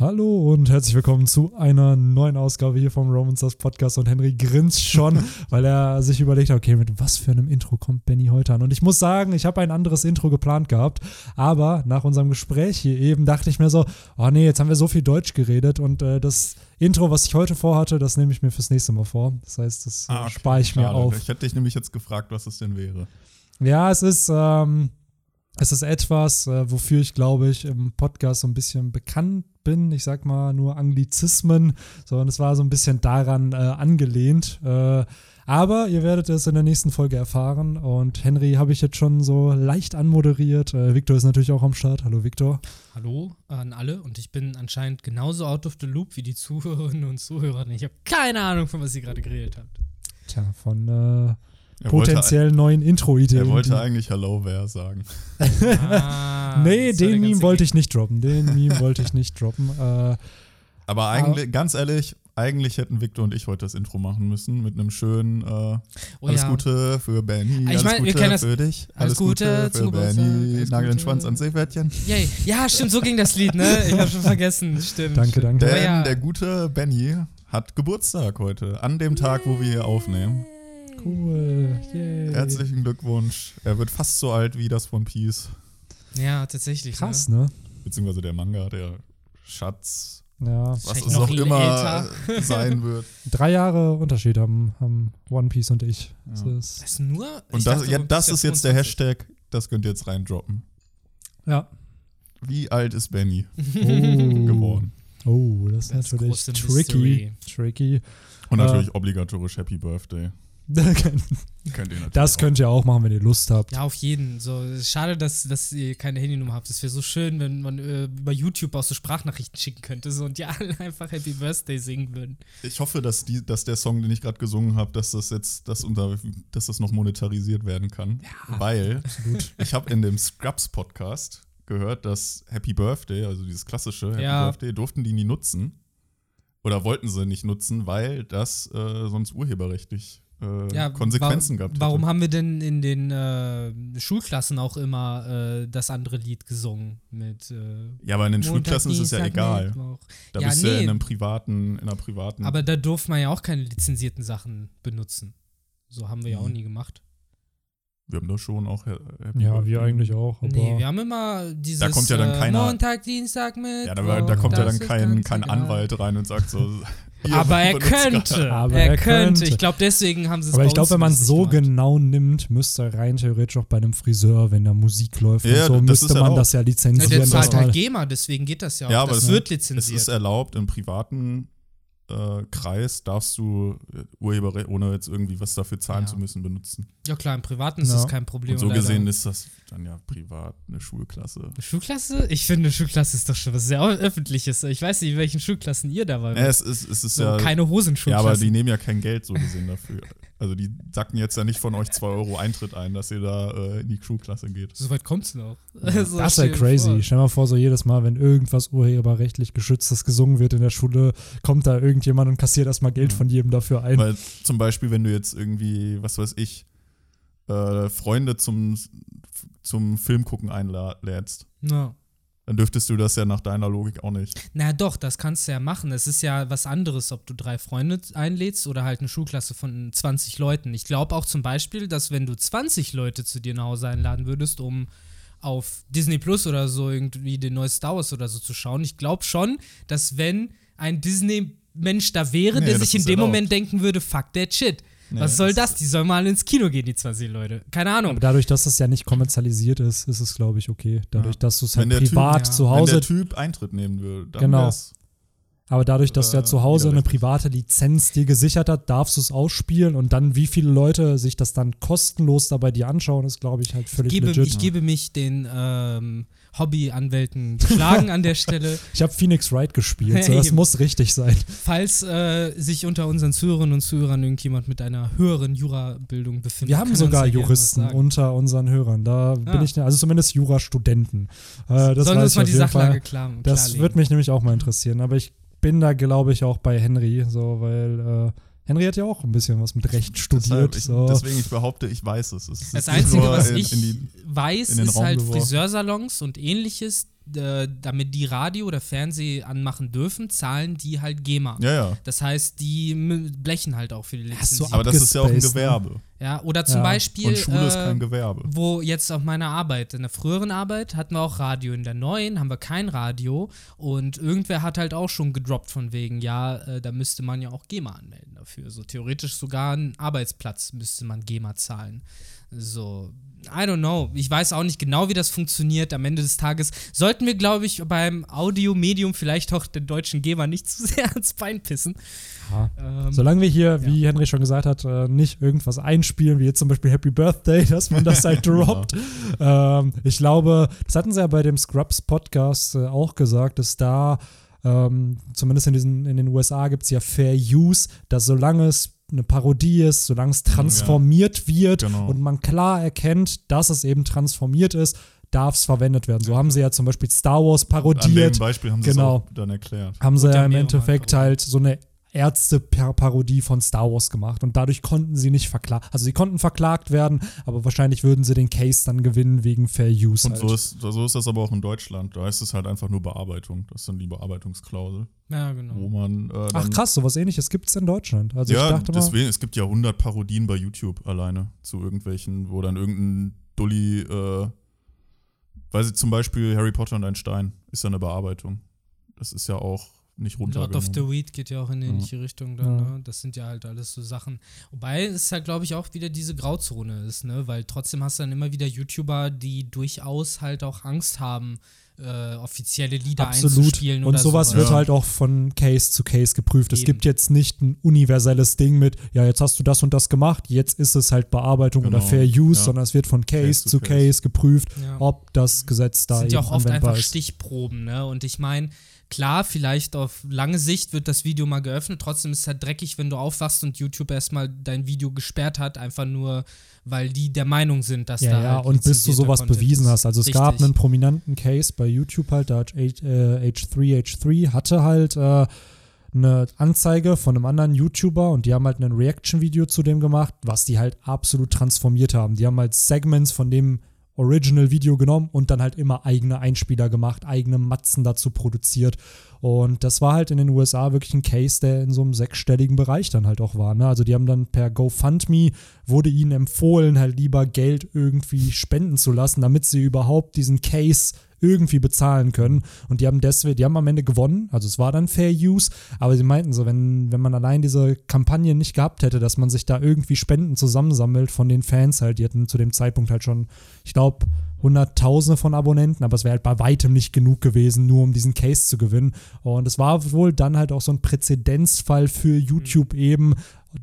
Hallo und herzlich willkommen zu einer neuen Ausgabe hier vom Romans das Podcast und Henry grinst schon, weil er sich überlegt hat, okay, mit was für einem Intro kommt Benny heute an? Und ich muss sagen, ich habe ein anderes Intro geplant gehabt, aber nach unserem Gespräch hier eben dachte ich mir so, oh nee, jetzt haben wir so viel Deutsch geredet und äh, das Intro, was ich heute vorhatte, das nehme ich mir fürs nächste Mal vor. Das heißt, das Ah, okay, spare ich mir schade. auf. Ich hätte dich nämlich jetzt gefragt, was es denn wäre. Ja, es ist, ähm, es ist etwas, äh, wofür ich, glaube ich, im Podcast so ein bisschen bekannt bin. Ich sag mal nur Anglizismen, sondern es war so ein bisschen daran äh, angelehnt. Äh, aber ihr werdet es in der nächsten Folge erfahren. Und Henry habe ich jetzt schon so leicht anmoderiert. Äh, Victor ist natürlich auch am Start. Hallo Victor. Hallo an alle und ich bin anscheinend genauso out of the loop wie die Zuhörerinnen und Zuhörer. Ich habe keine Ahnung, von was ihr gerade geredet habt. Tja, von äh, Er potenziell neuen Intro-Ideen. er wollte eigentlich Hello Bear sagen. Ah, Nee, den Meme wollte ich nicht droppen. Den Meme wollte ich nicht droppen. Äh, Aber eigentlich, ganz ehrlich, eigentlich hätten Victor und ich heute das Intro machen müssen mit einem schönen äh, Oh Alles ja. Gute für Benny, Ich alles mein, wir Gute das- für dich, Alles Gute für zum Geburtstag, Benny, alles Nagel den Gute. Schwanz ans Seepferdchen. Yay. Ja, stimmt, so ging das Lied, ne? Ich habe schon vergessen. Stimmt. Danke, stimmt. danke. Denn Aber ja. der gute Benny hat Geburtstag heute, an dem Tag, wo wir hier aufnehmen. Cool. Yay. Herzlichen Glückwunsch. Er wird fast so alt wie das One Piece, Ja, tatsächlich. Krass, Ne? ne? beziehungsweise der Manga, der Schatz, Ja. was es noch auch immer älter. sein wird. Drei Jahre Unterschied haben, haben One Piece und ich. Das Ja. ist, Das ist nur. Und das, dachte, ja, das ist jetzt der 25. Hashtag, das könnt ihr jetzt reindroppen. ja. Wie alt ist Benny Oh. geworden? Oh, das ist Das natürlich tricky. Mystery. Tricky. Und Äh. natürlich obligatorisch Happy Birthday. Das Könnt ihr natürlich auch. könnt ihr auch machen, wenn ihr Lust habt. Ja, auf jeden. So, schade, dass, dass ihr keine Handynummer habt. Es wäre so schön, wenn man äh, über YouTube auch so Sprachnachrichten schicken könnte so, und die alle einfach Happy Birthday singen würden. Ich hoffe, dass, die, dass der Song, den ich gerade gesungen habe, dass das jetzt, dass, unter, dass das noch monetarisiert werden kann. Weil ich habe in dem Scrubs Podcast gehört, dass Happy Birthday, also dieses klassische Happy Ja. Birthday, durften die nie nutzen. Oder wollten sie nicht nutzen, weil das äh, sonst urheberrechtlich äh, Ja, Konsequenzen wa gehabt hätte. Warum haben wir denn in den äh, Schulklassen auch immer äh, das andere Lied gesungen? Mit, äh, Ja, aber in den Montag, Schulklassen ist es ja egal. Mittwoch. Da Ja, bist du ja nee. in einem privaten, in einer privaten. Aber da durfte man ja auch keine lizenzierten Sachen benutzen. So haben wir ja auch Mhm. nie gemacht. wir haben da schon auch Happy Ja, wir eigentlich auch. Aber Nee, wir haben immer dieses Da kommt ja dann äh, keiner- Montag, Dienstag, Mittwoch. Ja, da, da kommt ja dann kein, kein egal. Anwalt rein und sagt so. Aber er könnte. Aber er, er könnte. könnte. Ich glaube, deswegen haben sie es aber ich glaube, wenn man es so gemacht. genau nimmt, müsste rein theoretisch auch bei einem Friseur, wenn da Musik läuft Ja, und so, das müsste man das ja Ja, lizenzieren. der dass zahlt halt GEMA, deswegen geht das ja auch. Ja, aber das es- wird Es lizenziert. ist erlaubt, im privaten äh, Kreis darfst du äh, Urheberrecht, ohne jetzt irgendwie was dafür zahlen Ja. zu müssen, benutzen. ja klar, im Privaten ist Ja. das kein Problem. Und so leider. gesehen ist das dann ja privat eine Schulklasse. Eine Schulklasse? Ich finde, Schulklasse ist doch schon was sehr Öffentliches. Ich weiß nicht, in welchen Schulklassen ihr da wart. Ja, es ist, es ist so, ja. keine ja, Hosenschulklassen. aber die nehmen ja kein Geld so gesehen dafür. Also die sacken jetzt ja nicht von euch 2 Euro Eintritt ein, dass ihr da äh, in die Schulklasse geht. so weit kommt's noch. So, Das ist ja crazy. vor. Stell dir mal vor, so jedes Mal, wenn irgendwas urheberrechtlich geschütztes gesungen wird in der Schule, kommt da irgendjemand und kassiert erstmal Geld Ja. von jedem dafür ein. Weil zum Beispiel, wenn du jetzt irgendwie, was weiß ich, äh, Freunde zum, zum Film gucken einlädst, Ja. Dann dürftest du das ja nach deiner Logik auch nicht. Na doch, das kannst du ja machen. Es ist ja was anderes, ob du drei Freunde einlädst oder halt eine Schulklasse von 20 Leuten. Ich glaube auch zum Beispiel, dass wenn du 20 Leute zu dir nach Hause einladen würdest, um auf Disney Plus oder so irgendwie den neuen Star Wars oder so zu schauen, ich glaube schon, dass wenn ein Disney-Mensch da wäre, Nee, der sich in dem erlaubt. Moment denken würde, fuck that shit. Nee, Was soll das-? Die sollen mal ins Kino gehen, die 20 Leute. Keine Ahnung. Aber dadurch, dass das ja nicht kommerzialisiert ist, ist es, glaube ich, okay. Dadurch, Ja. dass du es Wenn halt Typ- privat Ja. zu Wenn Hause der Typ Eintritt nehmen würde, dann Genau. wär's- Aber dadurch, dass du ja zu Hause eine private Lizenz dir gesichert hat, darfst du es ausspielen und dann, wie viele Leute sich das dann kostenlos da bei dir anschauen, ist, glaube ich, halt völlig Gebe, legit. ich gebe mich den ähm, Hobbyanwälten geschlagen an der Stelle. Ich habe Phoenix Wright gespielt, so, das Eben. muss richtig sein. Falls äh, sich unter unseren Zuhörerinnen und Zuhörern irgendjemand mit einer höheren Jurabildung befindet. Wir haben sogar Juristen unter unseren Hörern. Da bin Ah. ich, also zumindest Jurastudenten. Äh, das Sollen wir weiß uns ich mal die Sachlage Fall. klar, Das würde mich nämlich auch mal interessieren. Aber ich bin da, glaube ich, auch bei Henry, so, weil äh, Henry hat ja auch ein bisschen was mit Recht studiert. Deshalb, ich, so. deswegen, ich behaupte, ich weiß es. es ist Das Einzige, was in, ich in die, weiß, ist Raum halt geworfen. Friseursalons und ähnliches, äh, damit die Radio oder Fernseh anmachen dürfen, zahlen die halt GEMA. Ja, ja. Das heißt, die blechen halt auch für die Hast Lizenz. du Aber das ist ja auch ein abgespaced, ne? Ja, oder zum Ja. Beispiel, Und Schule ist äh, kein Gewerbe. wo jetzt auf meiner Arbeit, in der früheren Arbeit, hatten wir auch Radio. In der neuen haben wir kein Radio. Und irgendwer hat halt auch schon gedroppt von wegen, ja, äh, da müsste man ja auch GEMA anmelden dafür. So theoretisch sogar einen Arbeitsplatz müsste man GEMA zahlen. So, I don't know. Ich weiß auch nicht genau, wie das funktioniert. Am Ende des Tages sollten wir, glaube ich, beim Audiomedium vielleicht auch den deutschen GEMA nicht zu sehr ans Bein pissen. Ja. Ähm, Solange wir hier, wie Henry schon gesagt hat, äh, nicht irgendwas einspielen, wie jetzt zum Beispiel Happy Birthday, dass man das halt droppt. ähm, ich glaube, das hatten sie ja bei dem Scrubs Podcast äh, auch gesagt, dass da, ähm, zumindest in, diesen, in den USA gibt es ja Fair Use, dass solange es eine Parodie ist, solange es transformiert wird Genau. und man klar erkennt, dass es eben transformiert ist, darf es verwendet werden. So haben sie ja zum Beispiel Star Wars An dem parodiert Beispiel haben sie Genau. es dann erklärt. haben sie ja ja im Mal Endeffekt parodiert. halt so eine Ärzte-Parodie von Star Wars gemacht und dadurch konnten sie nicht verklagt, also sie konnten verklagt werden, aber wahrscheinlich würden sie den Case dann gewinnen wegen Fair Use. Und halt. so ist, so ist das aber auch in Deutschland. Da heißt es halt einfach nur Bearbeitung. Das ist dann die Bearbeitungsklausel, ja, genau. wo man äh, Ach krass, sowas ähnliches gibt es in Deutschland. Also ja, ich dachte mal, deswegen, es gibt ja 100 Parodien bei YouTube alleine zu irgendwelchen, wo dann irgendein Dulli, äh, weil sie zum Beispiel Harry Potter und ein Stein ist ja eine Bearbeitung. Das ist ja auch nicht Lord of the Weed geht ja auch in eine Ja. ähnliche Richtung dann, Ja. ne? Das sind ja halt alles so Sachen. Wobei es halt, glaube ich, auch wieder diese Grauzone ist, ne? Weil trotzdem hast du dann immer wieder YouTuber, die durchaus halt auch Angst haben, äh, offizielle Lieder absolut. einzuspielen Und oder sowas sowas. wird Ja. halt auch von Case zu Case geprüft. Es Eben. gibt jetzt nicht ein universelles Ding mit, ja, jetzt hast du das und das gemacht, jetzt ist es halt Bearbeitung oder Genau, Fair Use, ja. sondern es wird von Case, Case zu to Case, Case. geprüft, Ja. ob das Gesetz da Das sind ja auch oft einfach ist. Stichproben, ne? Und ich meine, klar, vielleicht auf lange Sicht wird das Video mal geöffnet, trotzdem ist es halt dreckig, wenn du aufwachst und YouTube erstmal dein Video gesperrt hat, einfach nur, weil die der Meinung sind, dass Ja, da ja, halt und bis du sowas Content bewiesen ist. hast. Also es gab einen prominenten Case bei YouTube halt, da hat H, äh, H3H3 hatte halt äh, eine Anzeige von einem anderen YouTuber und die haben halt ein Reaction-Video zu dem gemacht, was die halt absolut transformiert haben. Die haben halt Segments von dem Original-Video genommen und dann halt immer eigene Einspieler gemacht, eigene Matzen dazu produziert. Und das war halt in den USA wirklich ein Case, der in so einem sechsstelligen Bereich dann halt auch war. Ne? Also die haben dann per GoFundMe wurde ihnen empfohlen, halt lieber Geld irgendwie spenden zu lassen, damit sie überhaupt diesen Case irgendwie bezahlen können. Und die haben deswegen, die haben am Ende gewonnen. Also es war dann Fair Use, aber sie meinten so, wenn, wenn man allein diese Kampagne nicht gehabt hätte, dass man sich da irgendwie Spenden zusammensammelt von den Fans halt, die hatten zu dem Zeitpunkt halt schon, ich glaube, Hunderttausende von Abonnenten, aber es wäre halt bei weitem nicht genug gewesen, nur um diesen Case zu gewinnen. Und es war wohl dann halt auch so ein Präzedenzfall für YouTube eben,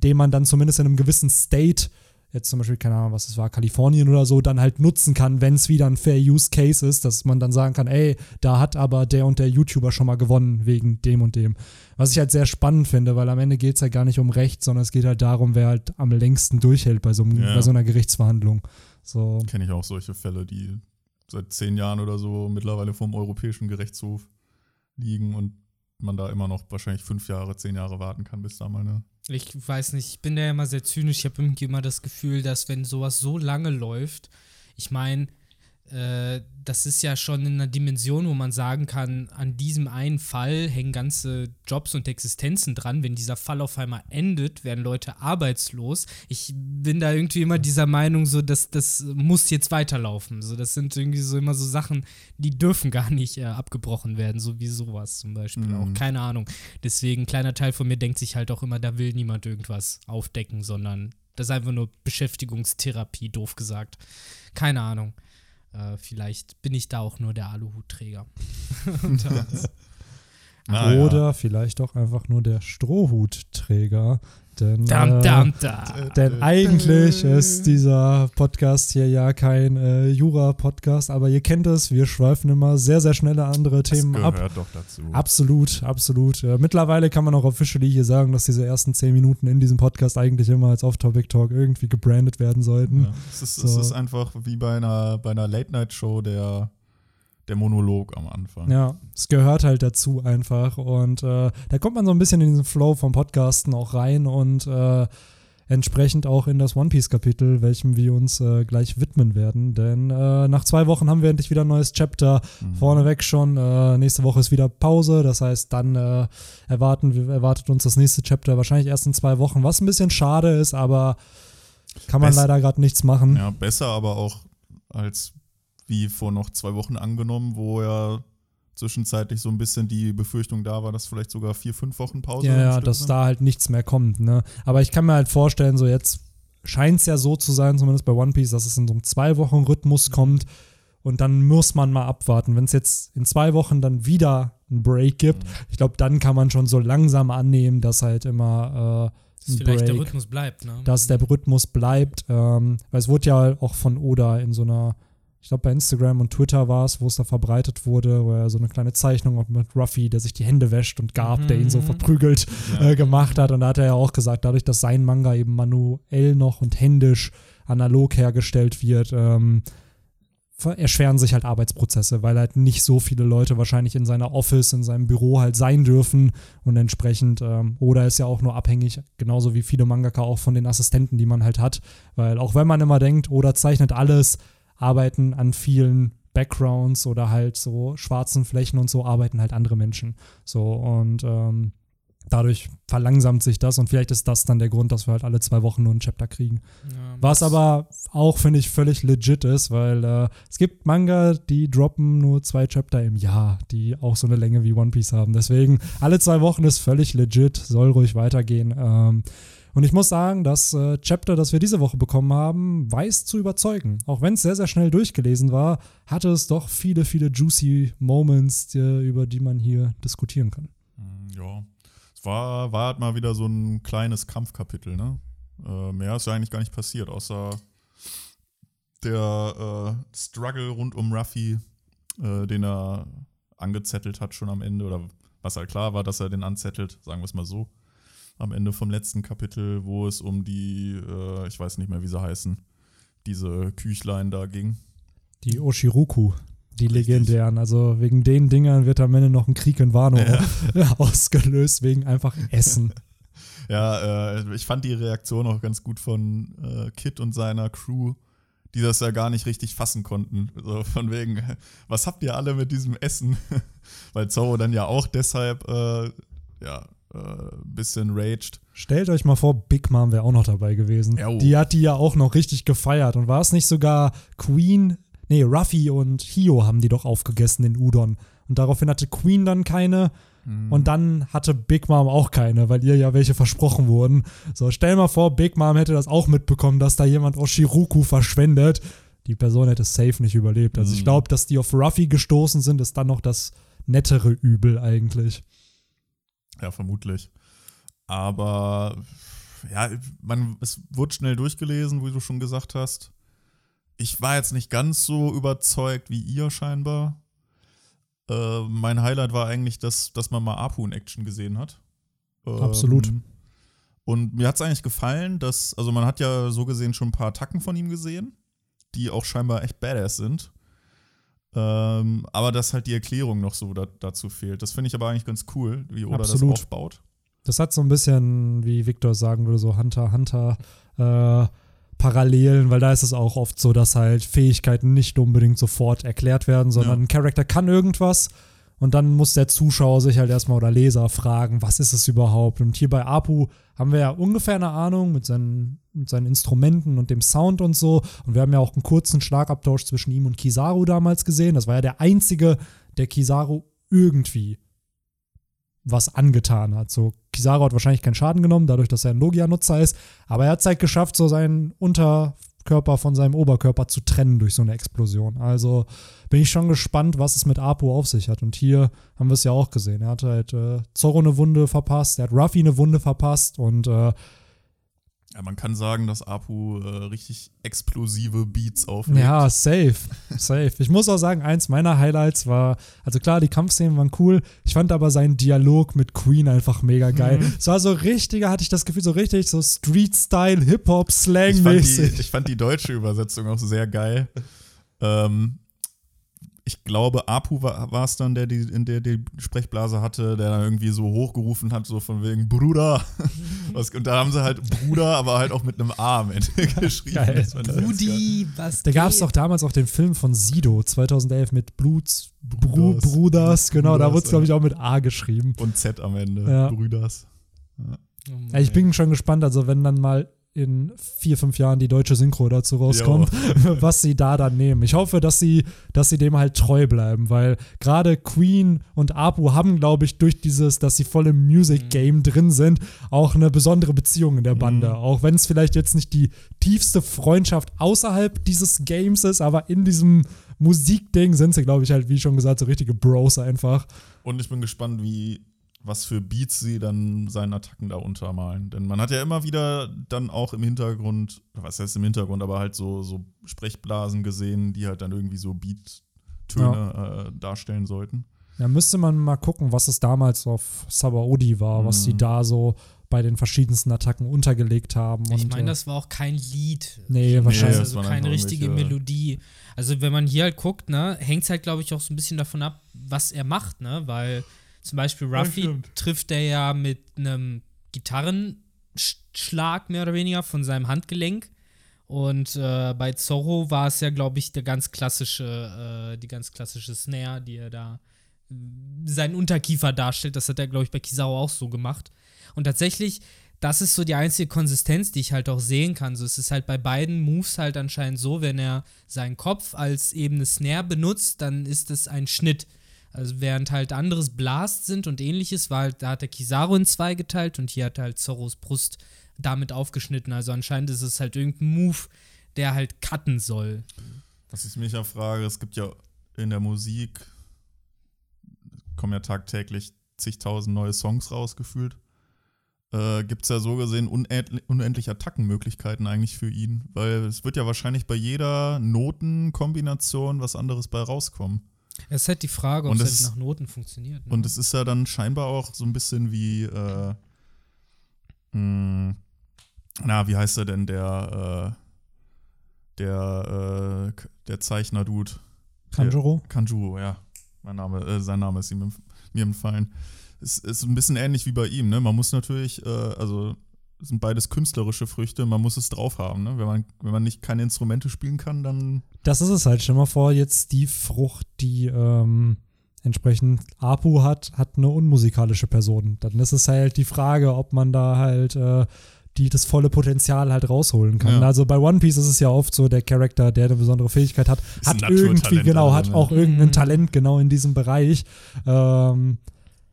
den man dann zumindest in einem gewissen State, jetzt zum Beispiel, keine Ahnung, was es war, Kalifornien oder so, dann halt nutzen kann, wenn es wieder ein Fair Use Case ist, dass man dann sagen kann, ey, da hat aber der und der YouTuber schon mal gewonnen wegen dem und dem. Was ich halt sehr spannend finde, weil am Ende geht es ja gar nicht um Recht, sondern es geht halt darum, wer halt am längsten durchhält bei so, einem, Ja. bei so einer Gerichtsverhandlung. So. Kenne ich auch solche Fälle, die seit zehn Jahren oder so mittlerweile vom Europäischen Gerichtshof liegen und man da immer noch wahrscheinlich fünf Jahre, zehn Jahre warten kann, bis da mal eine. Ich weiß nicht, ich bin da ja immer sehr zynisch. Ich habe irgendwie immer das Gefühl, dass wenn sowas so lange läuft, ich meine, äh, das ist ja schon in einer Dimension, wo man sagen kann, an diesem einen Fall hängen ganze Jobs und Existenzen dran. Wenn dieser Fall auf einmal endet, werden Leute arbeitslos. Ich bin da irgendwie immer dieser Meinung, so dass das muss jetzt weiterlaufen. So, das sind irgendwie so immer so Sachen, die dürfen gar nicht äh, abgebrochen werden, so wie sowas zum Beispiel Mhm. auch. Keine Ahnung. Deswegen, ein kleiner Teil von mir denkt sich halt auch immer, da will niemand irgendwas aufdecken, sondern das ist einfach nur Beschäftigungstherapie, doof gesagt. Keine Ahnung. Äh, vielleicht bin ich da auch nur der Aluhutträger. Oder vielleicht auch einfach nur der Strohhutträger. Denn, äh, dam, da. denn eigentlich ist dieser Podcast hier ja kein äh, Jura-Podcast, aber ihr kennt es, wir schweifen immer sehr, sehr schnelle andere Das Themen gehört ab. doch dazu. Absolut, absolut. Äh, mittlerweile kann man auch officially hier sagen, dass diese ersten zehn Minuten in diesem Podcast eigentlich immer als Off-Topic-Talk irgendwie gebrandet werden sollten. Ja. Es, ist, es So. ist einfach wie bei einer, bei einer Late-Night-Show der, der Monolog am Anfang. Ja, es gehört halt dazu einfach. Und äh, da kommt man so ein bisschen in diesen Flow vom Podcasten auch rein. Und äh, entsprechend auch in das One Piece Kapitel, welchem wir uns äh, gleich widmen werden. Denn äh, nach zwei Wochen haben wir endlich wieder ein neues Chapter. Mhm. Vorneweg schon. Äh, nächste Woche ist wieder Pause. Das heißt, dann äh, erwarten, erwartet uns das nächste Chapter wahrscheinlich erst in zwei Wochen, was ein bisschen schade ist, aber kann man Bess leider gerade nichts machen. Ja, besser, aber auch als wie vor noch zwei Wochen angenommen, wo ja zwischenzeitlich so ein bisschen die Befürchtung da war, dass vielleicht sogar vier, fünf Wochen Pause Ja, ja dass sind. da halt nichts mehr kommt. Ne? Aber ich kann mir halt vorstellen, so jetzt scheint es ja so zu sein, zumindest bei One Piece, dass es in so einem Zwei-Wochen-Rhythmus mhm. kommt und dann muss man mal abwarten. Wenn es jetzt in zwei Wochen dann wieder einen Break gibt, mhm. ich glaube, dann kann man schon so langsam annehmen, dass halt immer äh, dass vielleicht Break, der Rhythmus bleibt, ne? Dass der Rhythmus bleibt, ähm, weil es wurde ja auch von Oda in so einer ich glaube bei Instagram und Twitter war es, wo es da verbreitet wurde, wo er so eine kleine Zeichnung mit Ruffy, der sich die Hände wäscht und Garb, mhm. der ihn so mhm. verprügelt, ja. äh, gemacht hat. Und da hat er ja auch gesagt, dadurch, dass sein Manga eben manuell noch und händisch analog hergestellt wird, ähm, erschweren sich halt Arbeitsprozesse, weil halt nicht so viele Leute wahrscheinlich in seiner Office, in seinem Büro halt sein dürfen und entsprechend, ähm, oder ist ja auch nur abhängig, genauso wie viele Mangaka auch von den Assistenten, die man halt hat, weil auch wenn man immer denkt, oder zeichnet alles, arbeiten an vielen Backgrounds oder halt so schwarzen Flächen und so arbeiten halt andere Menschen. So und ähm, dadurch verlangsamt sich das und vielleicht ist das dann der Grund, dass wir halt alle zwei Wochen nur ein Chapter kriegen. Ja, Was aber auch, finde ich, völlig legit ist, weil äh, es gibt Manga, die droppen nur zwei Chapter im Jahr, die auch so eine Länge wie One Piece haben. Deswegen, alle zwei Wochen ist völlig legit, soll ruhig weitergehen. Ähm, und ich muss sagen, das äh, Chapter, das wir diese Woche bekommen haben, weiß zu überzeugen. Auch wenn es sehr, sehr schnell durchgelesen war, hatte es doch viele, viele juicy Moments, die, über die man hier diskutieren kann. Hm, ja, es war, war halt mal wieder so ein kleines Kampfkapitel, ne? Äh, mehr ist ja eigentlich gar nicht passiert, außer der äh, Struggle rund um Ruffy, äh, den er angezettelt hat schon am Ende, oder was halt klar war, dass er den anzettelt, sagen wir es mal so am Ende vom letzten Kapitel, wo es um die, äh, ich weiß nicht mehr, wie sie heißen, diese Küchlein da ging. Die Oshiruku, die Richtig. legendären. Also wegen den Dingern wird am Ende noch ein Krieg in Wano ja. ausgelöst, wegen einfach Essen. ja, äh, ich fand die Reaktion auch ganz gut von äh, Kit und seiner Crew, die das ja gar nicht richtig fassen konnten. So von wegen, was habt ihr alle mit diesem Essen? Weil Zorro dann ja auch deshalb äh, ja, ein äh, bisschen raged. Stellt euch mal vor, Big Mom wäre auch noch dabei gewesen. Oh. Die hat die ja auch noch richtig gefeiert. Und war es nicht sogar Queen? Nee, Ruffy und Hio haben die doch aufgegessen in Udon. Und daraufhin hatte Queen dann keine. Mhm. Und dann hatte Big Mom auch keine, weil ihr ja welche versprochen wurden. So, stell mal vor, Big Mom hätte das auch mitbekommen, dass da jemand Oshiruku verschwendet. Die Person hätte safe nicht überlebt. Also mhm. ich glaube, dass die auf Ruffy gestoßen sind, ist dann noch das nettere Übel eigentlich. Ja, vermutlich. Aber ja, man, es wurde schnell durchgelesen, wie du schon gesagt hast. Ich war jetzt nicht ganz so überzeugt wie ihr scheinbar. Äh, mein Highlight war eigentlich, dass, dass man mal Apu in Action gesehen hat. Ähm, Absolut. Und mir hat es eigentlich gefallen, dass, also man hat ja so gesehen schon ein paar Attacken von ihm gesehen, die auch scheinbar echt badass sind. Ähm, aber dass halt die Erklärung noch so da, dazu fehlt. Das finde ich aber eigentlich ganz cool, wie Oda Absolut. das aufbaut. Das hat so ein bisschen, wie Victor sagen würde, so Hunter, Hunter äh, Parallelen, weil da ist es auch oft so, dass halt Fähigkeiten nicht unbedingt sofort erklärt werden, sondern ja. ein Charakter kann irgendwas und dann muss der Zuschauer sich halt erstmal oder Leser fragen, was ist es überhaupt? Und hier bei Apu haben wir ja ungefähr eine Ahnung mit seinen, mit seinen Instrumenten und dem Sound und so. Und wir haben ja auch einen kurzen Schlagabtausch zwischen ihm und Kizaru damals gesehen. Das war ja der einzige, der Kizaru irgendwie was angetan hat. So, Kizaru hat wahrscheinlich keinen Schaden genommen, dadurch, dass er ein Logia-Nutzer ist, aber er hat es halt geschafft, so seinen Unter, Körper von seinem Oberkörper zu trennen durch so eine Explosion. Also bin ich schon gespannt, was es mit Apu auf sich hat. Und hier haben wir es ja auch gesehen. Er hat halt äh, Zorro eine Wunde verpasst, er hat Ruffy eine Wunde verpasst und äh, ja, man kann sagen, dass Apu äh, richtig explosive Beats aufnimmt. Ja, safe. Safe. Ich muss auch sagen, eins meiner Highlights war, also klar, die Kampfszenen waren cool. Ich fand aber seinen Dialog mit Queen einfach mega geil. Mhm. Es war so richtiger, hatte ich das Gefühl, so richtig so Street-Style, Hip-Hop-Slang-mäßig. Ich, ich, fand die deutsche Übersetzung auch sehr geil. ähm, ich glaube, Apu war es dann, der die, in der die Sprechblase hatte, der dann irgendwie so hochgerufen hat, so von wegen Bruder. Was, und da haben sie halt Bruder, aber halt auch mit einem A am Ende geschrieben. Geil. Rudi, was Da gab es doch damals auch den Film von Sido 2011 mit Bluts Bru Bruders. Bruders, genau, da Bruders, wurde es, glaube ich, auch mit A geschrieben. Und Z am Ende. Ja. Brüders. Oh Ja, ich ey. bin schon gespannt, also wenn dann mal in vier, fünf Jahren die deutsche Synchro dazu rauskommt, was sie da dann nehmen. Ich hoffe, dass sie, dass sie dem halt treu bleiben, weil gerade Queen und Apu haben, glaube ich, durch dieses, dass sie voll im Music-Game drin sind, auch eine besondere Beziehung in der Bande. Mhm. Auch wenn es vielleicht jetzt nicht die tiefste Freundschaft außerhalb dieses Games ist, aber in diesem Musikding sind sie, glaube ich, halt, wie schon gesagt, so richtige Bros einfach. Und ich bin gespannt, wie, was für Beats sie dann seinen Attacken da untermalen. Denn man hat ja immer wieder dann auch im Hintergrund, was heißt im Hintergrund, aber halt so, so Sprechblasen gesehen, die halt dann irgendwie so Beat-Töne äh, darstellen sollten. Ja, müsste man mal gucken, was es damals auf Sabaody war, was sie Mhm. da so bei den verschiedensten Attacken untergelegt haben. Ich und, meine, äh, das war auch kein Lied. Nee, wahrscheinlich. das Also keine richtige Melodie. Also wenn man hier halt guckt, ne, hängt es halt, glaube ich, auch so ein bisschen davon ab, was er macht, ne? Weil zum Beispiel Ruffy trifft er ja mit einem Gitarrenschlag mehr oder weniger von seinem Handgelenk. Und äh, bei Zorro war es ja, glaube ich, der ganz klassische, äh, die ganz klassische Snare, die er da äh, seinen Unterkiefer darstellt. Das hat er, glaube ich, bei Kizaru auch so gemacht. Und tatsächlich, das ist so die einzige Konsistenz, die ich halt auch sehen kann. So, es ist halt bei beiden Moves halt anscheinend so, wenn er seinen Kopf als eben eine Snare benutzt, dann ist es ein Schnitt. Also während halt anderes Blast sind und ähnliches, war halt, da hat der Kizaru in zwei geteilt und hier hat halt Zorros Brust damit aufgeschnitten. Also anscheinend ist es halt irgendein Move, der halt cutten soll. Was ich mich ja frage, es gibt ja in der Musik, kommen ja tagtäglich zigtausend neue Songs rausgefühlt. Äh, gibt es ja so gesehen unendlich, unendlich Attackenmöglichkeiten eigentlich für ihn, weil es wird ja wahrscheinlich bei jeder Notenkombination was anderes bei rauskommen. Es ist halt die Frage, ob Und es halt nach Noten funktioniert. Ne? Und es ist ja dann scheinbar auch so ein bisschen wie, äh, mh, na, wie heißt er denn, der, äh, der, äh, der Zeichner-Dude? Kanjuro? Kanjuro, ja. Mein Name, äh, sein Name ist ihm, mir empfallen. Es ist ein bisschen ähnlich wie bei ihm, ne? Man muss natürlich, äh, also sind beides künstlerische Früchte, man muss es drauf haben, ne? Wenn man, wenn man nicht keine Instrumente spielen kann, dann Das ist es halt. Stell mal vor, jetzt die Frucht, die ähm, entsprechend Apu hat, hat eine unmusikalische Person. Dann ist es halt die Frage, ob man da halt äh, die das volle Potenzial halt rausholen kann. Ja. Also bei One Piece ist es ja oft so, der Charakter, der eine besondere Fähigkeit hat, Ist hat irgendwie, genau, also, hat ne? auch irgendein Mhm. Talent genau in diesem Bereich. Ähm,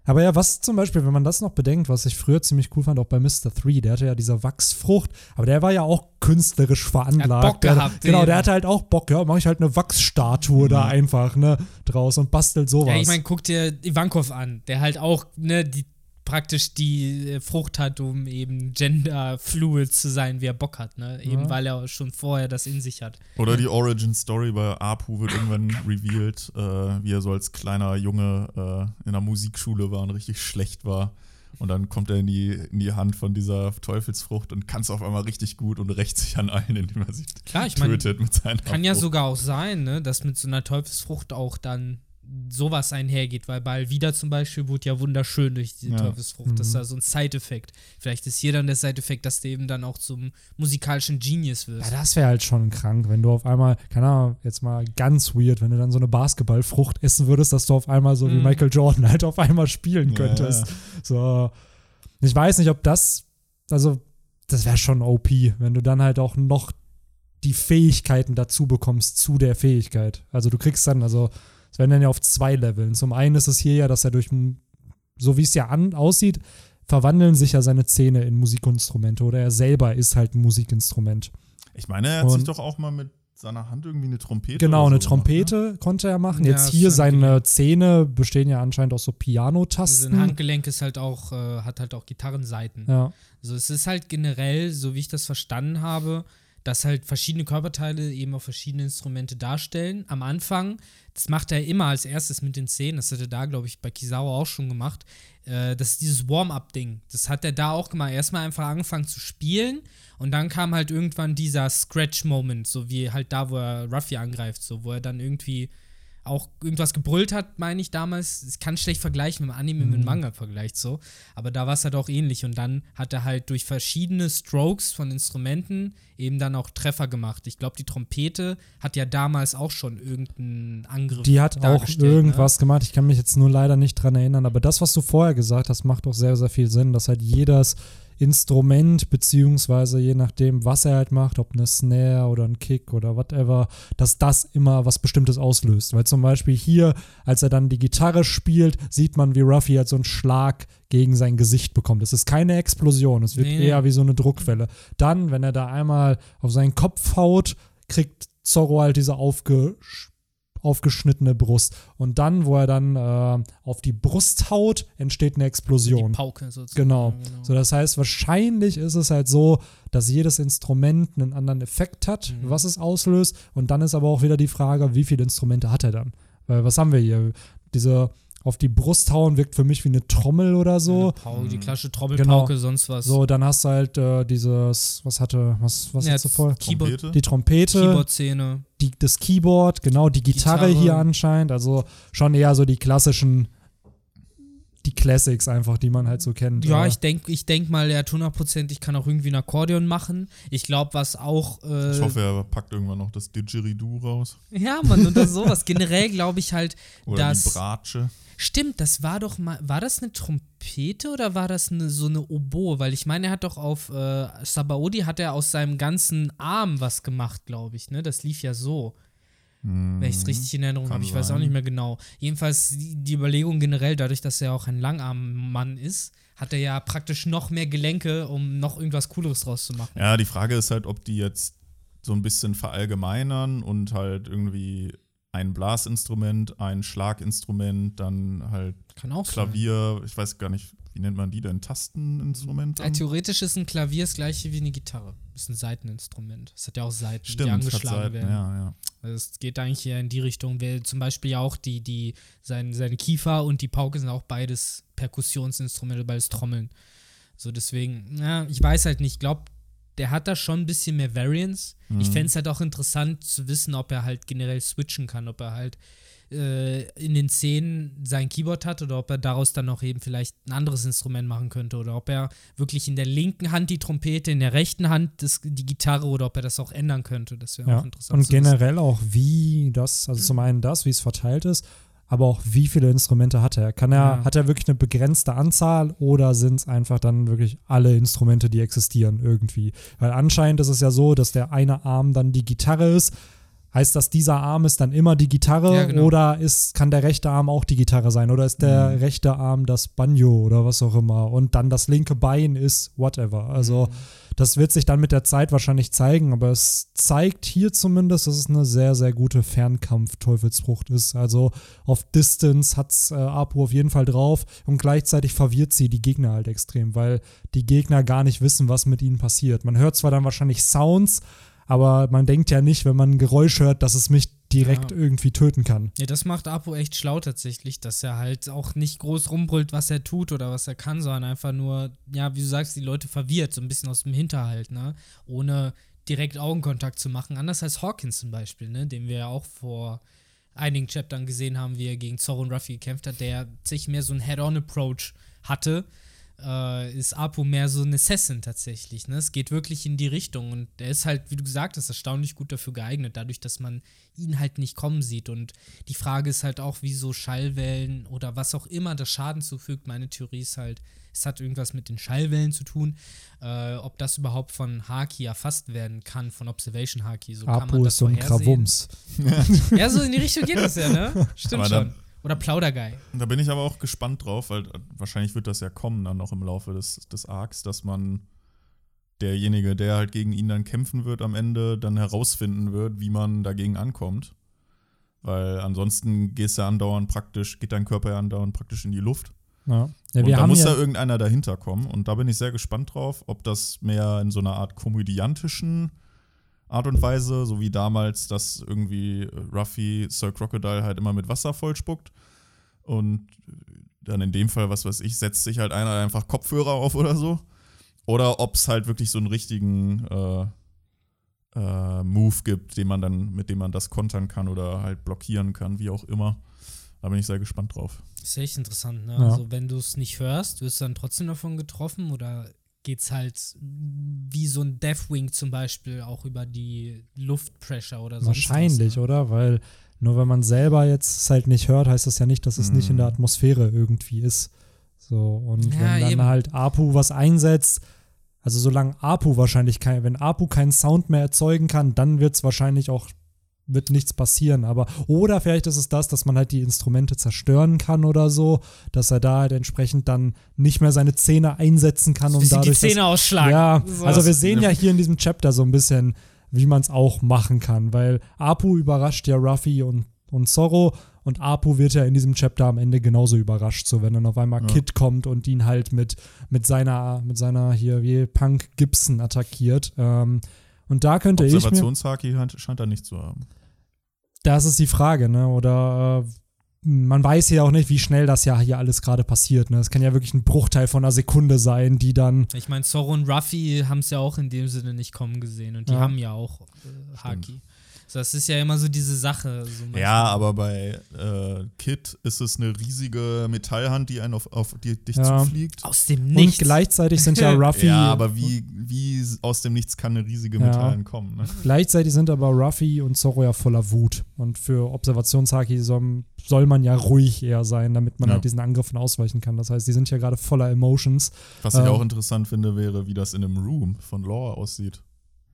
aber ja, was zum Beispiel, wenn man das noch bedenkt, was ich früher ziemlich cool fand, auch bei Mr. 3, der hatte ja diese Wachsfrucht, aber der war ja auch künstlerisch veranlagt. Bock der, gehabt, genau, eben. der hatte halt auch Bock, ja, mach ich halt eine Wachsstatue da Mhm. einfach, ne, draus und bastelt sowas. Ja, ich meine, guck dir Ivankov an, der halt auch, ne, die praktisch die äh, Frucht hat, um eben genderfluid zu sein, wie er Bock hat, ne? Eben Ja. weil er schon vorher das in sich hat. Oder die Origin Story bei Apu wird irgendwann revealed, äh, wie er so als kleiner Junge äh, in der Musikschule war und richtig schlecht war. Und dann kommt er in die, in die Hand von dieser Teufelsfrucht und kann es auf einmal richtig gut und rächt sich an allen, indem er sich Klar, ich tötet mit seiner kann ja Frucht. sogar auch sein, ne, dass mit so einer Teufelsfrucht auch dann sowas einhergeht, weil bei Alvida zum Beispiel wurde ja wunderschön durch diese Ja. Teufelsfrucht. Das ist Mhm. ja so ein Side-Effekt. Vielleicht ist hier dann der Side-Effekt, dass der eben dann auch zum musikalischen Genius wird. ja, das wäre halt schon krank, wenn du auf einmal, keine Ahnung, jetzt mal ganz weird, wenn du dann so eine Basketballfrucht essen würdest, dass du auf einmal so wie Mhm. Michael Jordan halt auf einmal spielen könntest. ja. So, ich weiß nicht, ob das, also, das wäre schon OP, wenn du dann halt auch noch die Fähigkeiten dazu bekommst zu der Fähigkeit. Also du kriegst dann, also, es werden dann ja auf zwei Leveln. Zum einen ist es hier ja, dass er durch, so wie es ja an, aussieht, verwandeln sich ja seine Zähne in Musikinstrumente oder er selber ist halt ein Musikinstrument. Ich meine, er hat sich Und- doch auch mal mit seiner Hand irgendwie eine Trompete Genau, oder eine so gemacht, ne? Trompete konnte er machen. Ja, Jetzt hier seine Zähne bestehen ja anscheinend aus so Also Pianotasten. ein Handgelenk ist halt auch, äh, hat halt auch Gitarrenseiten. ja. Also es ist halt generell, so wie ich das verstanden habe, dass halt verschiedene Körperteile eben auch verschiedene Instrumente darstellen. Am Anfang, das macht er immer als erstes mit den Zähnen, das hat er da, glaube ich, bei Kizawa auch schon gemacht. Äh, das ist dieses Warm-up-Ding. Das hat er da auch gemacht. Erstmal einfach angefangen zu spielen und dann kam halt irgendwann dieser Scratch-Moment, so wie halt da, wo er Ruffy angreift, so wo er dann irgendwie auch irgendwas gebrüllt hat, meine ich damals. Ich kann schlecht vergleichen, wenn man Anime Mhm. mit Manga vergleicht so. Aber da war es halt auch ähnlich. Und dann hat er halt durch verschiedene Strokes von Instrumenten eben dann auch Treffer gemacht. Ich glaube, die Trompete hat ja damals auch schon irgendeinen Angriff Die hat auch ne? irgendwas gemacht. Ich kann mich jetzt nur leider nicht dran erinnern. Aber das, was du vorher gesagt hast, macht auch sehr, sehr viel Sinn, dass halt jedes Instrument, beziehungsweise je nachdem, was er halt macht, ob eine Snare oder ein Kick oder whatever, dass das immer was Bestimmtes auslöst. Weil zum Beispiel hier, als er dann die Gitarre spielt, sieht man, wie Ruffy halt so einen Schlag gegen sein Gesicht bekommt. Es ist keine Explosion, es wird Nee, eher wie so eine Druckwelle. Dann, wenn er da einmal auf seinen Kopf haut, kriegt Zorro halt diese aufge aufgeschnittene Brust. Und dann, wo er dann äh, auf die Brust haut, entsteht eine Die Explosion. Pauke sozusagen. Genau. So, das heißt, wahrscheinlich ist es halt so, dass jedes Instrument einen anderen Effekt hat, Mhm. was es auslöst. Und dann ist aber auch wieder die Frage, wie viele Instrumente hat er dann? Weil was haben wir hier? Diese auf die Brust hauen wirkt für mich wie eine Trommel oder so. Eine Pau die klassische Trommelpauke, sonst was. So, dann hast du halt äh, dieses, was hatte, was, was Ja, hast du voll? Keyboard, Trompete? Die Trompete, Keyboard-Szene. die, das Keyboard, genau, die Gitarre, Gitarre. hier anscheinend. Also schon eher so die klassischen, die Classics einfach, die man halt so kennt. Ja, Aber- ich denke ich denk mal, er hat hundertprozentig kann auch irgendwie ein Akkordeon machen. Ich glaube, was auch. Äh, Ich hoffe, er packt irgendwann noch das Didgeridoo raus. Ja, Mann, oder sowas. Generell glaube ich halt, Oder dass. die Bratsche. Stimmt, das war doch mal. War das eine Trompete oder war das eine, so eine Oboe? Weil ich meine, er hat doch auf äh, Sabaody hat er aus seinem ganzen Arm was gemacht, glaube ich, ne? Das lief ja so. Wenn ich es richtig in Erinnerung Mhm. Habe, ich weiß auch sein. nicht mehr genau. Jedenfalls die, Überlegung generell, dadurch, dass er auch ein Langarmmann ist, hat er ja praktisch noch mehr Gelenke, um noch irgendwas Cooleres draus zu machen. Ja, die Frage ist halt, ob die jetzt so ein bisschen verallgemeinern und halt irgendwie ein Blasinstrument, ein Schlaginstrument, dann halt Klavier, ich weiß gar nicht, wie nennt man die denn? Tasteninstrument? Äh, theoretisch ist ein Klavier das gleiche wie eine Gitarre. Ist ein Seiteninstrument. Es hat ja auch Seiten, die Stimmt, hat angeschlagen Seiten, werden. ja, ja. Also es geht eigentlich eher in die Richtung, weil zum Beispiel ja auch die, die, sein, seine Kiefer und die Pauke sind auch beides Perkussionsinstrumente, beides Trommeln. So deswegen, ja, ich weiß halt nicht, ich glaube, der hat da schon ein bisschen mehr Variance. Ich Mhm. fände es halt auch interessant zu wissen, ob er halt generell switchen kann, ob er halt äh, in den Szenen sein Keyboard hat oder ob er daraus dann noch eben vielleicht ein anderes Instrument machen könnte oder ob er wirklich in der linken Hand die Trompete, in der rechten Hand das, die Gitarre oder ob er das auch ändern könnte. Das wäre Ja. auch interessant. Und zu wissen. generell auch, wie das, also zum einen das, wie es verteilt ist, aber auch wie viele Instrumente hat er. Kann er, Ja. hat er wirklich eine begrenzte Anzahl oder sind es einfach dann wirklich alle Instrumente, die existieren irgendwie? Weil anscheinend ist es ja so, dass der eine Arm dann die Gitarre ist. Heißt das, dieser Arm ist dann immer die Gitarre Ja, genau. oder ist, kann der rechte Arm auch die Gitarre sein? Oder ist der rechte Arm das Banjo oder was auch immer? Und dann das linke Bein ist whatever. Also das wird sich dann mit der Zeit wahrscheinlich zeigen, aber es zeigt hier zumindest, dass es eine sehr, sehr gute Fernkampf-Teufelsfrucht ist. Also auf Distance hat es äh, Apu auf jeden Fall drauf und gleichzeitig verwirrt sie die Gegner halt extrem, weil die Gegner gar nicht wissen, was mit ihnen passiert. Man hört zwar dann wahrscheinlich Sounds, aber man denkt ja nicht, wenn man ein Geräusch hört, dass es mich direkt Ja. irgendwie töten kann. Ja, das macht Apo echt schlau tatsächlich, dass er halt auch nicht groß rumbrüllt, was er tut oder was er kann, sondern einfach nur, ja, wie du sagst, die Leute verwirrt, so ein bisschen aus dem Hinterhalt, ne? Ohne direkt Augenkontakt zu machen. Anders als Hawkins zum Beispiel, ne? Den wir ja auch vor einigen Chaptern gesehen haben, wie er gegen Zorro und Ruffy gekämpft hat, der sich mehr so einen Head-on-Approach hatte. Äh, ist Apo mehr so ein Assassin tatsächlich. Ne? Es geht wirklich in die Richtung und er ist halt, wie du gesagt hast, erstaunlich gut dafür geeignet, dadurch, dass man ihn halt nicht kommen sieht. Und die Frage ist halt auch, wie so Schallwellen oder was auch immer das Schaden zufügt. Meine Theorie ist halt, es hat irgendwas mit den Schallwellen zu tun. Äh, ob das überhaupt von Haki erfasst werden kann, von Observation Haki. So kann man Apu das ist so ein. Krawums. Ja, so in die Richtung geht das ja, ne? Stimmt Aber schon. Oder Plauderguy. Da bin ich aber auch gespannt drauf, weil äh, wahrscheinlich wird das ja kommen dann noch im Laufe des, des Arcs, dass man derjenige, der halt gegen ihn dann kämpfen wird am Ende, dann herausfinden wird, wie man dagegen ankommt. Weil ansonsten gehst du ja andauernd praktisch, geht dein Körper ja andauernd praktisch in die Luft. Ja. Ja, und da haben muss ja, da irgendeiner dahinter kommen. Und da bin ich sehr gespannt drauf, ob das mehr in so einer Art komödiantischen Art und Weise, so wie damals, dass irgendwie äh, Ruffy Sir Crocodile halt immer mit Wasser vollspuckt. Und dann in dem Fall, was weiß ich, setzt sich halt einer einfach Kopfhörer auf oder so. Oder ob es halt wirklich so einen richtigen, äh, äh, Move gibt, den man dann, mit dem man das kontern kann oder halt blockieren kann, wie auch immer. Da bin ich sehr gespannt drauf. Ist echt interessant, ne? Ja. Also wenn du es nicht hörst, wirst du dann trotzdem davon getroffen oder geht's halt wie so ein Deathwing zum Beispiel auch über die Luftpressure oder so? Wahrscheinlich, oder? Weil nur wenn man selber jetzt es halt nicht hört, heißt das ja nicht, dass es nicht in der Mhm. Atmosphäre irgendwie ist. So, und Ja, wenn dann eben. halt Apu was einsetzt, also solange Apu wahrscheinlich kein, wenn Apu keinen Sound mehr erzeugen kann, dann wird es wahrscheinlich auch, wird nichts passieren. Aber, oder vielleicht ist es das, dass man halt die Instrumente zerstören kann oder so, dass er da halt entsprechend dann nicht mehr seine Zähne einsetzen kann, um Bisschen dadurch. die Zähne das, ausschlagen. ja, So. also wir sehen ja hier in diesem Chapter so ein bisschen, wie man es auch machen kann, weil Apu überrascht ja Ruffy und, und Zorro und Apu wird ja in diesem Chapter am Ende genauso überrascht, so wenn dann auf einmal Ja. Kid kommt und ihn halt mit, mit seiner, mit seiner hier wie Punk Gibson attackiert. Ähm, und da könnte ich mir, Observationshaki scheint er nicht zu haben. das ist die Frage, ne? Oder äh, man weiß ja auch nicht, wie schnell das ja hier alles gerade passiert. Ne? Es kann ja wirklich ein Bruchteil von einer Sekunde sein, die dann Ich meine, Zorro und Ruffy haben es ja auch in dem Sinne nicht kommen gesehen und die Ja. haben ja auch äh, Haki. So, das ist ja immer so diese Sache. So. Ja, aber bei äh, Kid ist es eine riesige Metallhand, die einen auf, auf die, dich Ja. zufliegt. Aus dem und Nichts. gleichzeitig sind ja Ruffy Ja, aber wie, wie aus dem Nichts kann eine riesige Ja. Metallhand kommen? Ne? Gleichzeitig sind aber Ruffy und Zorro ja voller Wut. Und für Observationshaki soll, soll man ja ruhig eher sein, damit man Ja. halt diesen Angriffen ausweichen kann. Das heißt, die sind ja gerade voller Emotions. Was ich Ähm. auch interessant finde, wäre, wie das in einem Room von Lore aussieht.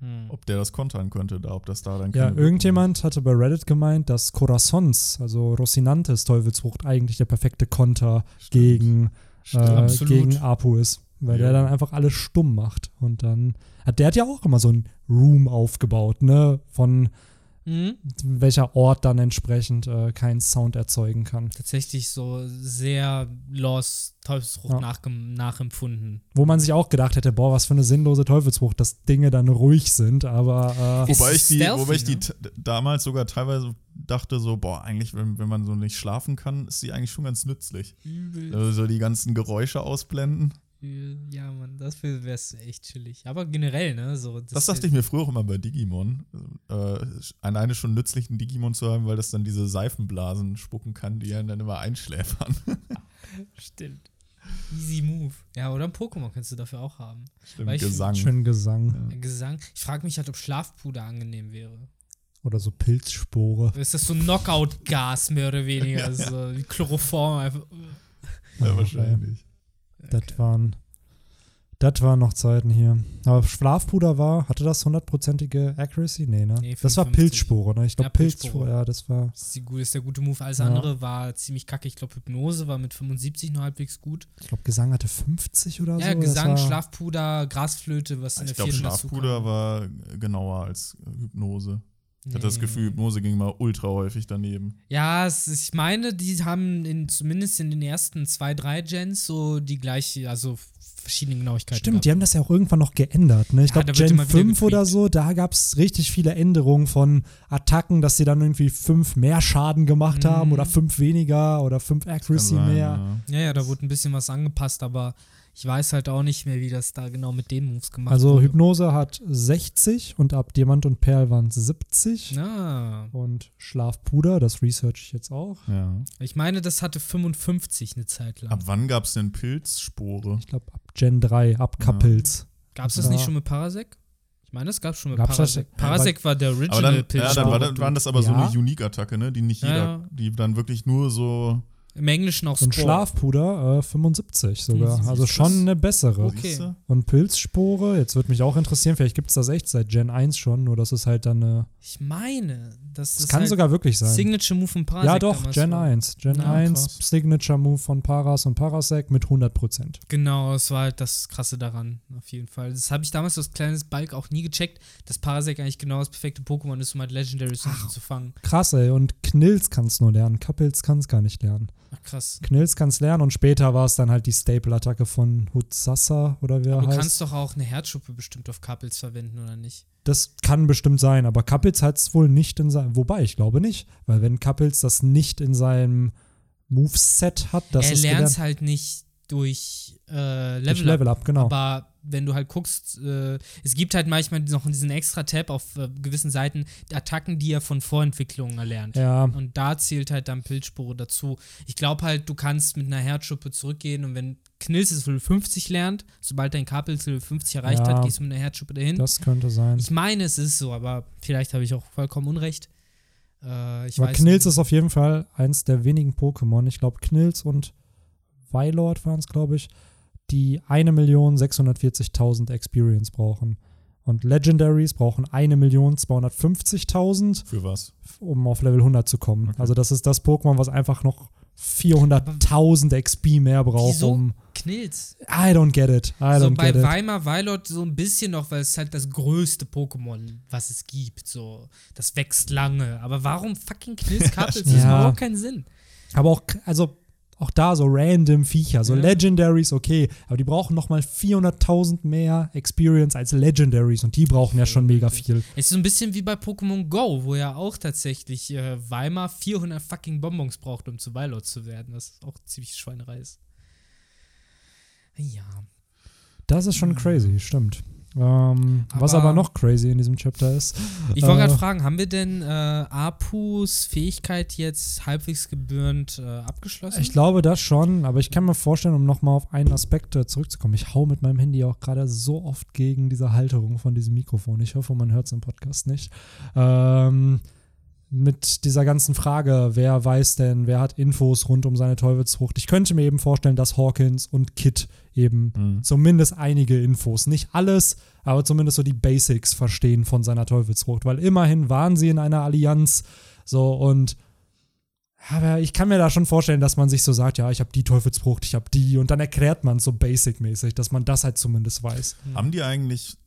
Hm. Ob der das kontern könnte, da, ob das da dann Ja, irgendjemand hatte bei Reddit gemeint, dass Corazons, also Rocinantes Teufelsfrucht, eigentlich der perfekte Konter Stimmt. gegen, äh, gegen Apu ist. Weil Ja. der dann einfach alles stumm macht. Und dann hat der hat ja auch immer so ein Room aufgebaut, ne? Von Mhm. welcher Ort dann entsprechend äh, keinen Sound erzeugen kann. Tatsächlich so sehr Lost Teufelsfrucht Ja. nachgem- nachempfunden. Wo man sich auch gedacht hätte, boah, was für eine sinnlose Teufelsfrucht, dass Dinge dann ruhig sind, aber äh, Wobei ich die, stealthy, wobei ich die ne? damals sogar teilweise dachte so, boah, eigentlich, wenn, wenn man so nicht schlafen kann, ist die eigentlich schon ganz nützlich. Übel. Also so die ganzen Geräusche ausblenden. Ja, Mann, dafür wäre es echt chillig. Aber generell, ne? So, Das dachte ich mir früher auch immer bei Digimon. Äh, alleine schon nützlich, einen Digimon zu haben, weil das dann diese Seifenblasen spucken kann, die einen dann immer einschläfern. Stimmt. Easy Move. Ja, oder ein Pokémon kannst du dafür auch haben. Stimmt, Weil ich- Gesang. schön Gesang. Gesang. Ich frage mich halt, ob Schlafpuder angenehm wäre. Oder so Pilzspore. Ist das so Knockout-Gas mehr oder weniger? So wie Chloroform einfach. Ja, wahrscheinlich. Das waren, das waren noch Zeiten hier. Aber Schlafpuder war, hatte das hundertprozentige Accuracy? Nee, ne? Nee, das war 55. Pilzspore, ne? Ich glaube Ja, Pilzspore. Pilzspore, ja, das war. Das ist, die, gu- ist der gute Move. Alles Ja. andere war ziemlich kacke. Ich glaube, Hypnose war mit 75 noch halbwegs gut. Ich glaube, Gesang hatte 50 oder ja, so. das Gesang, war, Schlafpuder, Grasflöte, was in Ich der glaube, vierten dazu Schlafpuder kam. war genauer als Hypnose. Ich hatte das. Gefühl, Hypnose ging mal ultra häufig daneben. Ja, es, ich meine, die haben in, zumindest in den ersten zwei, drei Gens so die gleiche, also verschiedene Genauigkeiten. Stimmt, die haben das ja auch irgendwann noch geändert. Ne? Ich Ja, glaube, Gen immer wieder 5 oder so, da gab es richtig viele Änderungen von Attacken, dass sie dann irgendwie fünf mehr Schaden gemacht Mhm. haben oder fünf weniger oder fünf Accuracy sein, mehr. ja. Ja, ja, da wurde ein bisschen was angepasst, aber ich weiß halt auch nicht mehr, wie das da genau mit den Moves gemacht Also wurde. Hypnose hat 60 und ab Diamant und Perl waren es 70. Na, Und Schlafpuder, das research ich jetzt auch. Ja. ich meine, das hatte 55 eine Zeit lang. Ab wann gab es denn Pilzspore? Ich glaube ab Gen 3, ab Ja. Kapils. Gab es das Ja. nicht schon mit Parasek? Ich meine, es gab schon mit Gab's das- Parasek. ja, Parasek war der Aber Original dann, ja, Pilzspore. dann war, das- waren das aber so Ja. eine Unique-Attacke, ne? Die nicht Ja, jeder, ja. die dann wirklich nur so. Im Englischen auch Und Spore. Schlafpuder äh, 75 sogar. 75, Also schon eine bessere. Okay. Und Pilzspore, jetzt würde mich auch interessieren, vielleicht gibt es das echt seit Gen 1 schon, nur das ist halt dann eine. Ich meine, Das das kann halt sogar wirklich sein. Signature Move von Parasek ja, doch, Gen war. 1. Gen Ja, 1, krass. Signature Move von Paras und Parasec mit 100%. Genau, das war halt das Krasse daran, auf jeden Fall. Das habe ich damals als kleines Balk auch nie gecheckt, dass Parasek eigentlich genau das perfekte Pokémon ist, um halt Legendaries und so zu fangen. Krass, ey. Und Knills kannst nur lernen. Kappels kann es gar nicht lernen. Ach, krass. Knills kann es lernen und später war es dann halt die Staple-Attacke von Hutsassa oder wie er Aber du heißt. kannst doch auch eine Herzschuppe bestimmt auf Couples verwenden, oder nicht? Das kann bestimmt sein, aber Kappels hat es wohl nicht in seinem. Wobei, ich glaube nicht. Weil wenn Kappels das nicht in seinem Moveset hat, das er ist lernt gelernt es halt nicht durch äh, durch Level, Level Up, Up, genau. aber wenn du halt guckst, äh, es gibt halt manchmal noch diesen extra Tab auf äh, gewissen Seiten, Attacken, die er von Vorentwicklungen erlernt. Ja. Und da zählt halt dann Pilzspore dazu. Ich glaube halt, du kannst mit einer Herzschuppe zurückgehen und wenn Knills es Level 50 lernt, sobald dein Kapels Level 50 erreicht Ja. hat, gehst du mit einer Herzschuppe dahin. Das könnte sein. Ich meine, es ist so, aber vielleicht habe ich auch vollkommen Unrecht. Äh, ich Aber weiß Knills ist auf jeden Fall eins der wenigen Pokémon. Ich glaube, Knills und Weilord waren es, glaube ich, die 1.640.000 Experience brauchen. Und Legendaries brauchen 1.250.000, Für was? um auf Level 100 zu kommen. Okay. Also das ist das Pokémon, was einfach noch 400.000 XP mehr braucht, Wieso um... Knills? I don't get it. I so don't bei get it. Weimar Weilord so ein bisschen noch, weil es halt das größte Pokémon, was es gibt. So, das wächst lange. Aber warum fucking Knills Kapels? Das Ja. macht überhaupt keinen Sinn. Aber auch, also auch da so random Viecher, so Ja. Legendaries, okay, aber die brauchen nochmal 400.000 mehr Experience als Legendaries und die brauchen ja schon mega viel. Es ist so ein bisschen wie bei Pokémon Go, wo ja auch tatsächlich äh, Weimar 400 fucking Bonbons braucht, um zu Weilord zu werden. Das auch ziemlich Schweinerei ist. Ja. Das ist schon crazy, stimmt. Ähm, was Aber- aber noch crazy in diesem Chapter ist. Ich wollte äh, gerade fragen, haben wir denn äh, Apus Fähigkeit jetzt halbwegs gebührend äh, abgeschlossen? Ich glaube das schon, aber ich kann mir vorstellen, um nochmal auf einen Aspekt äh, zurückzukommen. Ich hau mit meinem Handy auch gerade so oft gegen diese Halterung von diesem Mikrofon. Ich hoffe, man hört es im Podcast nicht. Ähm, mit dieser ganzen Frage, wer weiß denn, wer hat Infos rund um seine Teufelsfrucht. Ich könnte mir eben vorstellen, dass Hawkins und Kit eben Mhm. zumindest einige Infos, nicht alles, aber zumindest so die Basics verstehen von seiner Teufelsfrucht, weil immerhin waren sie in einer Allianz so und aber ich kann mir da schon vorstellen, dass man sich so sagt, ja, ich habe die Teufelsfrucht, ich habe die und dann erklärt man so basic-mäßig, dass man das halt zumindest weiß. Haben die eigentlich,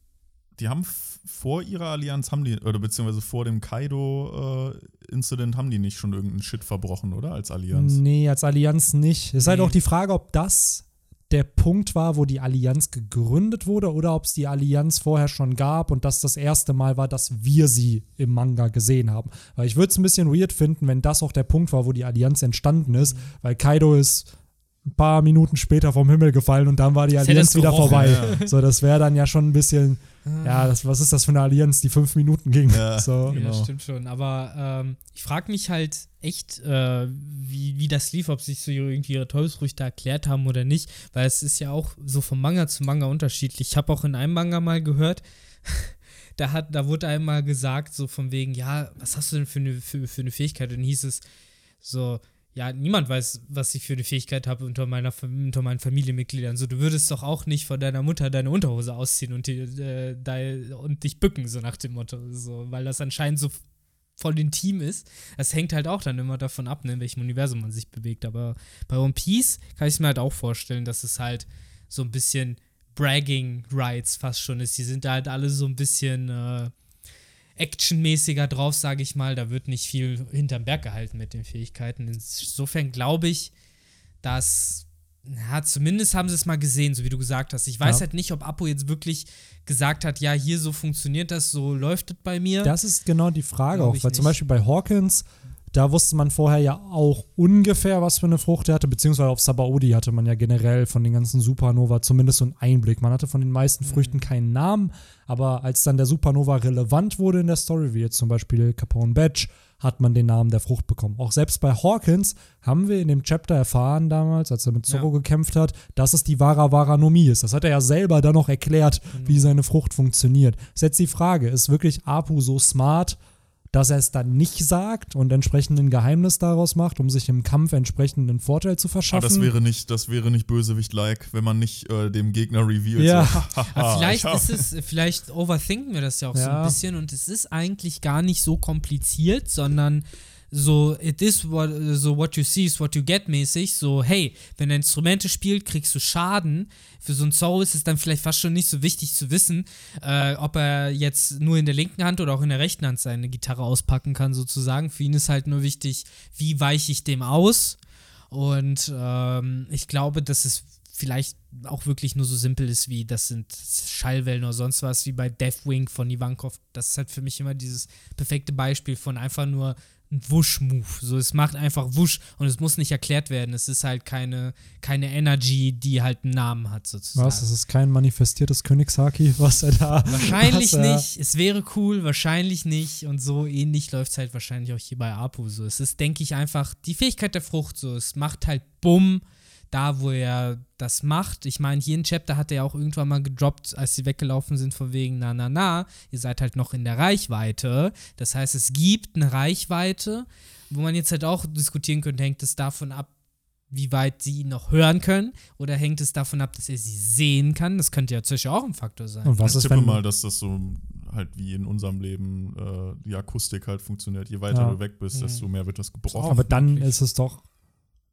die haben vor ihrer Allianz, haben die, oder beziehungsweise vor dem Kaido-Incident, haben die nicht schon irgendeinen Shit verbrochen, oder? Als Allianz? Nee, als Allianz nicht. Es ist halt Nee. auch die Frage, ob das der Punkt war, wo die Allianz gegründet wurde oder ob es die Allianz vorher schon gab und das das erste Mal war, dass wir sie im Manga gesehen haben. Weil ich würde es ein bisschen weird finden, wenn das auch der Punkt war, wo die Allianz entstanden ist, weil Kaido ist ein paar Minuten später vom Himmel gefallen und dann war die Allianz wieder vorbei. ja. So, das wäre dann ja schon ein bisschen, ja, das, was ist das für eine Allianz, die fünf Minuten ging? Ja. So. Ja, Genau. stimmt schon. Aber ähm, ich frage mich halt echt, äh, wie, wie das lief, ob sich so irgendwie ihre Teufelsfrüchte erklärt haben oder nicht, weil es ist ja auch so vom Manga zu Manga unterschiedlich. Ich habe auch in einem Manga mal gehört, da, hat, da wurde einmal gesagt, so von wegen, ja, was hast du denn für eine, für, für eine Fähigkeit? Und dann hieß es so, ja, niemand weiß, was ich für eine Fähigkeit habe unter, meiner, unter meinen Familienmitgliedern. So, du würdest doch auch nicht von deiner Mutter deine Unterhose ausziehen und, die, äh, dei- und dich bücken, so nach dem Motto. So, weil das anscheinend so voll intim ist. Das hängt halt auch dann immer davon ab, ne, in welchem Universum man sich bewegt. Aber bei One Piece kann ich mir halt auch vorstellen, dass es halt so ein bisschen Bragging Rights fast schon ist. Die sind da halt alle so ein bisschen äh, actionmäßiger drauf, sage ich mal. Da wird nicht viel hinterm Berg gehalten mit den Fähigkeiten. Insofern glaube ich, dass, ja, zumindest haben sie es mal gesehen, so wie du gesagt hast. Ich weiß Ja. halt nicht, ob Apo jetzt wirklich gesagt hat, ja, hier so funktioniert das, so läuft es bei mir. Das ist genau die Frage Glaub auch, weil zum nicht. Beispiel bei Hawkins, da wusste man vorher ja auch ungefähr, was für eine Frucht er hatte, beziehungsweise auf Sabaody hatte man ja generell von den ganzen Supernova zumindest so einen Einblick. Man hatte von den meisten Früchten keinen Namen, aber als dann der Supernova relevant wurde in der Story, wie jetzt zum Beispiel Capone Badge, hat man den Namen der Frucht bekommen. Auch selbst bei Hawkins haben wir in dem Chapter erfahren damals, als er mit Zorro Ja. gekämpft hat, dass es die Vara Varanomie ist. Das hat er ja selber dann noch erklärt, wie seine Frucht funktioniert. Ist jetzt die Frage, ist wirklich Apu so smart, dass er es dann nicht sagt und entsprechend ein Geheimnis daraus macht, um sich im Kampf entsprechend einen Vorteil zu Aber verschaffen? Ah, das wäre nicht, das wäre nicht Bösewicht-like, wenn man nicht äh, dem Gegner revealed. Ja. So, Aber vielleicht ist es, vielleicht overthinken wir das ja auch so Ja. ein bisschen und es ist eigentlich gar nicht so kompliziert, sondern so, it is what, so what you see is what you get mäßig. So, hey, wenn er Instrumente spielt, kriegst du Schaden. Für so einen Zorro ist es dann vielleicht fast schon nicht so wichtig zu wissen, äh, ob er jetzt nur in der linken Hand oder auch in der rechten Hand seine Gitarre auspacken kann, sozusagen. Für ihn ist halt nur wichtig, wie weiche ich dem aus. Und ähm, ich glaube, dass es vielleicht auch wirklich nur so simpel ist wie, das sind Schallwellen oder sonst was, wie bei Deathwing von Ivankov. Das ist halt für mich immer dieses perfekte Beispiel von einfach nur ein Wusch-Move. So, es macht einfach Wusch und es muss nicht erklärt werden. Es ist halt keine, keine Energy, die halt einen Namen hat, sozusagen. Was? Es ist kein manifestiertes Königshaki, was er da. Wahrscheinlich er, nicht. Es wäre cool, wahrscheinlich nicht. Und so ähnlich läuft es halt wahrscheinlich auch hier bei Apu. So, es ist, denke ich, einfach die Fähigkeit der Frucht. So, es macht halt Bumm da, wo er das macht. Ich meine, hier in Chapter hat er auch irgendwann mal gedroppt, als sie weggelaufen sind, von wegen, na, na, na, ihr seid halt noch in der Reichweite. Das heißt, es gibt eine Reichweite, wo man jetzt halt auch diskutieren könnte, hängt es davon ab, wie weit sie ihn noch hören können oder hängt es davon ab, dass er sie sehen kann? Das könnte ja natürlich auch ein Faktor sein. Und was ich ist, tippe wenn mal, dass das so halt wie in unserem Leben äh, die Akustik halt funktioniert. Je weiter Ja. du weg bist, Mhm. desto mehr wird das gebrochen. Aber dann ist es doch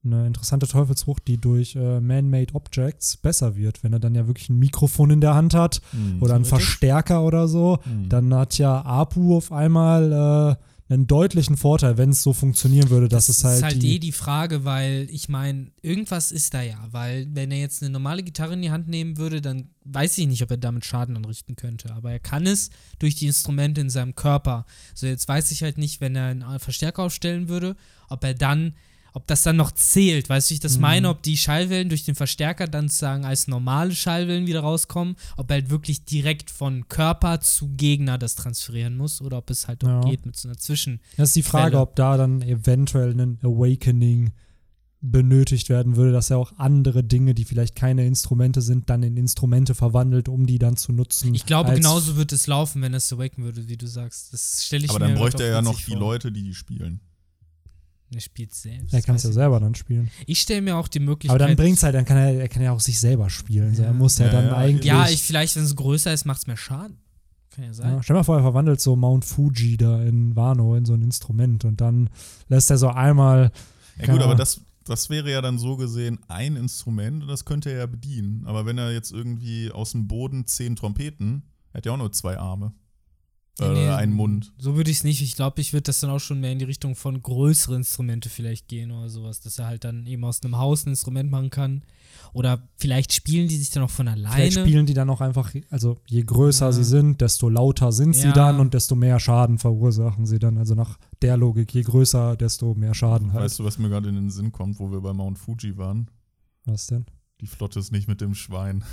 eine interessante Teufelsfrucht, die durch äh, Man-Made Objects besser wird. Wenn er dann ja wirklich ein Mikrofon in der Hand hat Mhm. oder einen. Verstärker oder so, Mhm. dann hat ja Apu auf einmal äh, einen deutlichen Vorteil, wenn es so funktionieren würde, dass das es halt, ist halt die, eh die Frage, weil ich meine, irgendwas ist da ja, weil wenn er jetzt eine normale Gitarre in die Hand nehmen würde, dann weiß ich nicht, ob er damit Schaden anrichten könnte, aber er kann es durch die Instrumente in seinem Körper. So jetzt weiß ich halt nicht, wenn er einen Verstärker aufstellen würde, ob er dann ob das dann noch zählt, weißt du, wie ich das Mhm. meine, ob die Schallwellen durch den Verstärker dann sozusagen als normale Schallwellen wieder rauskommen, ob er halt wirklich direkt von Körper zu Gegner das transferieren muss oder ob es halt auch Ja. geht mit so einer Zwischen. das ist die Frage, Quelle. ob da dann eventuell ein Awakening benötigt werden würde, dass er auch andere Dinge, die vielleicht keine Instrumente sind, dann in Instrumente verwandelt, um die dann zu nutzen. Ich glaube, genauso wird es laufen, wenn es awaken würde, wie du sagst. Das stelle ich Aber mir dann halt bräuchte auch er ja noch die vor. Leute, die die spielen. Er spielt selbst. Er kann es ja ich selber dann spielen. Ich stelle mir auch die Möglichkeit. Aber dann bringt's halt, dann kann er, er kann ja auch sich selber spielen. So, Ja. er muss ja, Ja, dann ja, eigentlich. Ja, ich, vielleicht, wenn es größer ist, macht es mehr Schaden. Kann ja sein. Ja, stell mal vor, er verwandelt so Mount Fuji da in Wano in so ein Instrument und dann lässt er so einmal. Ja gut, aber das, das wäre ja dann so gesehen ein Instrument und das könnte er ja bedienen. Aber wenn er jetzt irgendwie aus dem Boden zehn Trompeten, er hat ja auch nur zwei Arme. Äh, nee, einen Mund. So würde ich es nicht. Ich glaube, ich würde das dann auch schon mehr in die Richtung von größeren Instrumente vielleicht gehen oder sowas, dass er halt dann eben aus einem Haus ein Instrument machen kann. Oder vielleicht spielen die sich dann auch von Vielleicht alleine. spielen die dann auch einfach, also je größer Ja. sie sind, desto lauter sind sie Ja. dann und desto mehr Schaden verursachen sie dann. Also nach der Logik, je größer, desto mehr Schaden halt. Weißt du, was mir gerade in den Sinn kommt, wo wir bei Mount Fuji waren? Was denn? Die Flotte ist nicht mit dem Schwein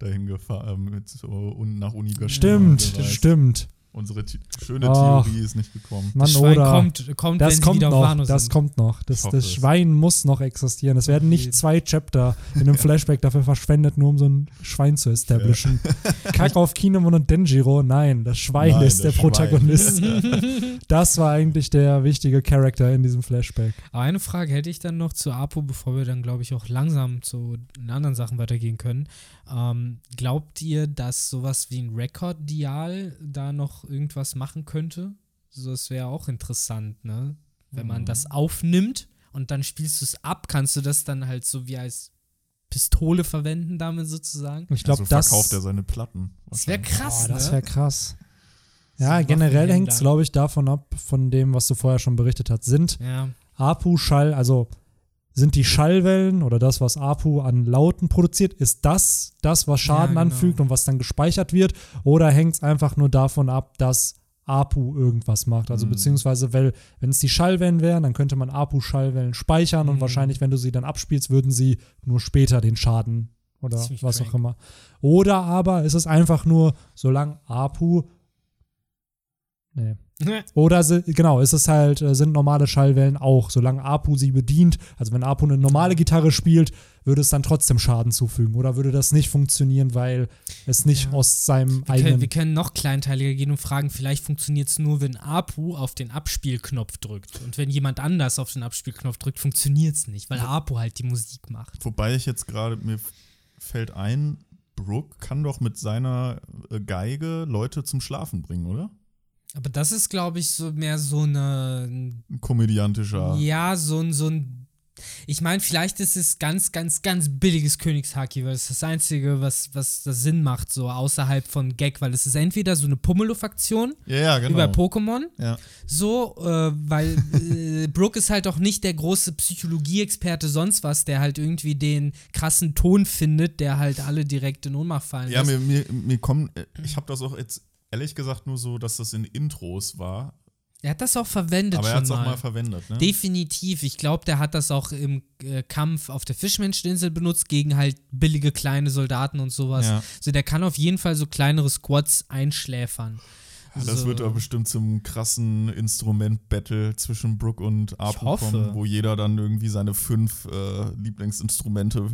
dahin gefahren, äh, mit so un nach Uni Stimmt, gereist. stimmt. Unsere The schöne Ach. Theorie ist nicht gekommen. Mann, das Schwein oder. kommt, kommt wenn das sie kommt noch, das sind. kommt noch. Das, das es. Schwein muss noch existieren. Es werden nicht zwei Chapter in einem Flashback dafür verschwendet, nur um so ein Schwein zu establishen. Kack auf Kinemon und Denjiro. Nein, das Schwein Nein, ist der Schwein. Protagonist. das war eigentlich der wichtige Charakter in diesem Flashback. Aber eine Frage hätte ich dann noch zu Apo, bevor wir dann, glaube ich, auch langsam zu den anderen Sachen weitergehen können. Ähm, glaubt ihr, dass sowas wie ein Record-Dial da noch irgendwas machen könnte? So, das wäre auch interessant, ne? Wenn man das aufnimmt und dann spielst du es ab, kannst du das dann halt so wie als Pistole verwenden damit sozusagen? Ich glaube, also das, verkauft er seine Platten. Das wäre krass, oh, das ne? wäre krass. Ja, generell hängt es, glaube ich, davon ab, von dem, was du vorher schon berichtet hast. Sind Ja. APU-Schall, also sind die Schallwellen oder das, was APU an Lauten produziert, ist das das, was Schaden Ja, genau. anfügt und was dann gespeichert wird? Oder hängt es einfach nur davon ab, dass APU irgendwas macht? Also Mhm. beziehungsweise, weil, wenn es die Schallwellen wären, dann könnte man APU-Schallwellen speichern und Mhm. wahrscheinlich, wenn du sie dann abspielst, würden sie nur später den Schaden oder was auch crank. immer. Oder aber ist es einfach nur, solange APU Nee. Oder si- genau, ist es halt, äh, sind normale Schallwellen auch, solange Apu sie bedient. Also wenn Apu eine normale Gitarre spielt, würde es dann trotzdem Schaden zufügen. Oder würde das nicht funktionieren, weil es nicht Ja. aus seinem Wir können, eigenen. wir können noch kleinteiliger gehen und fragen, vielleicht funktioniert es nur, wenn Apu auf den Abspielknopf drückt. Und wenn jemand anders auf den Abspielknopf drückt, funktioniert es nicht, weil Apu halt die Musik macht. Wobei ich jetzt gerade, mir fällt ein, Brooke kann doch mit seiner äh, Geige Leute zum Schlafen bringen, oder? Aber das ist, glaube ich, so mehr so eine. Ein komödiantischer. Ja, so ein. So ein ich meine, vielleicht ist es ganz, ganz, ganz billiges Königshaki, weil es ist das Einzige, was, was das Sinn macht, so außerhalb von Gag, weil es ist entweder so eine Pummeluff-Aktion, Ja, ja, wie genau. bei Pokémon, ja. So, äh, weil äh, Brooke ist halt auch nicht der große Psychologie-Experte sonst was, der halt irgendwie den krassen Ton findet, der halt alle direkt in Ohnmacht fallen Ja, lässt. mir, mir, mir kommen, äh, ich habe das auch jetzt ehrlich gesagt nur so, dass das in Intros war. Er hat das auch verwendet Aber er hat es auch mal. verwendet, ne? Definitiv. Ich glaube, der hat das auch im äh, Kampf auf der Fischmenscheninsel benutzt gegen halt billige kleine Soldaten und sowas. Ja. Also der kann auf jeden Fall so kleinere Squads einschläfern. Ja, das so. wird aber bestimmt zum krassen Instrument-Battle zwischen Brooke und Apu kommen, wo jeder dann irgendwie seine fünf äh, Lieblingsinstrumente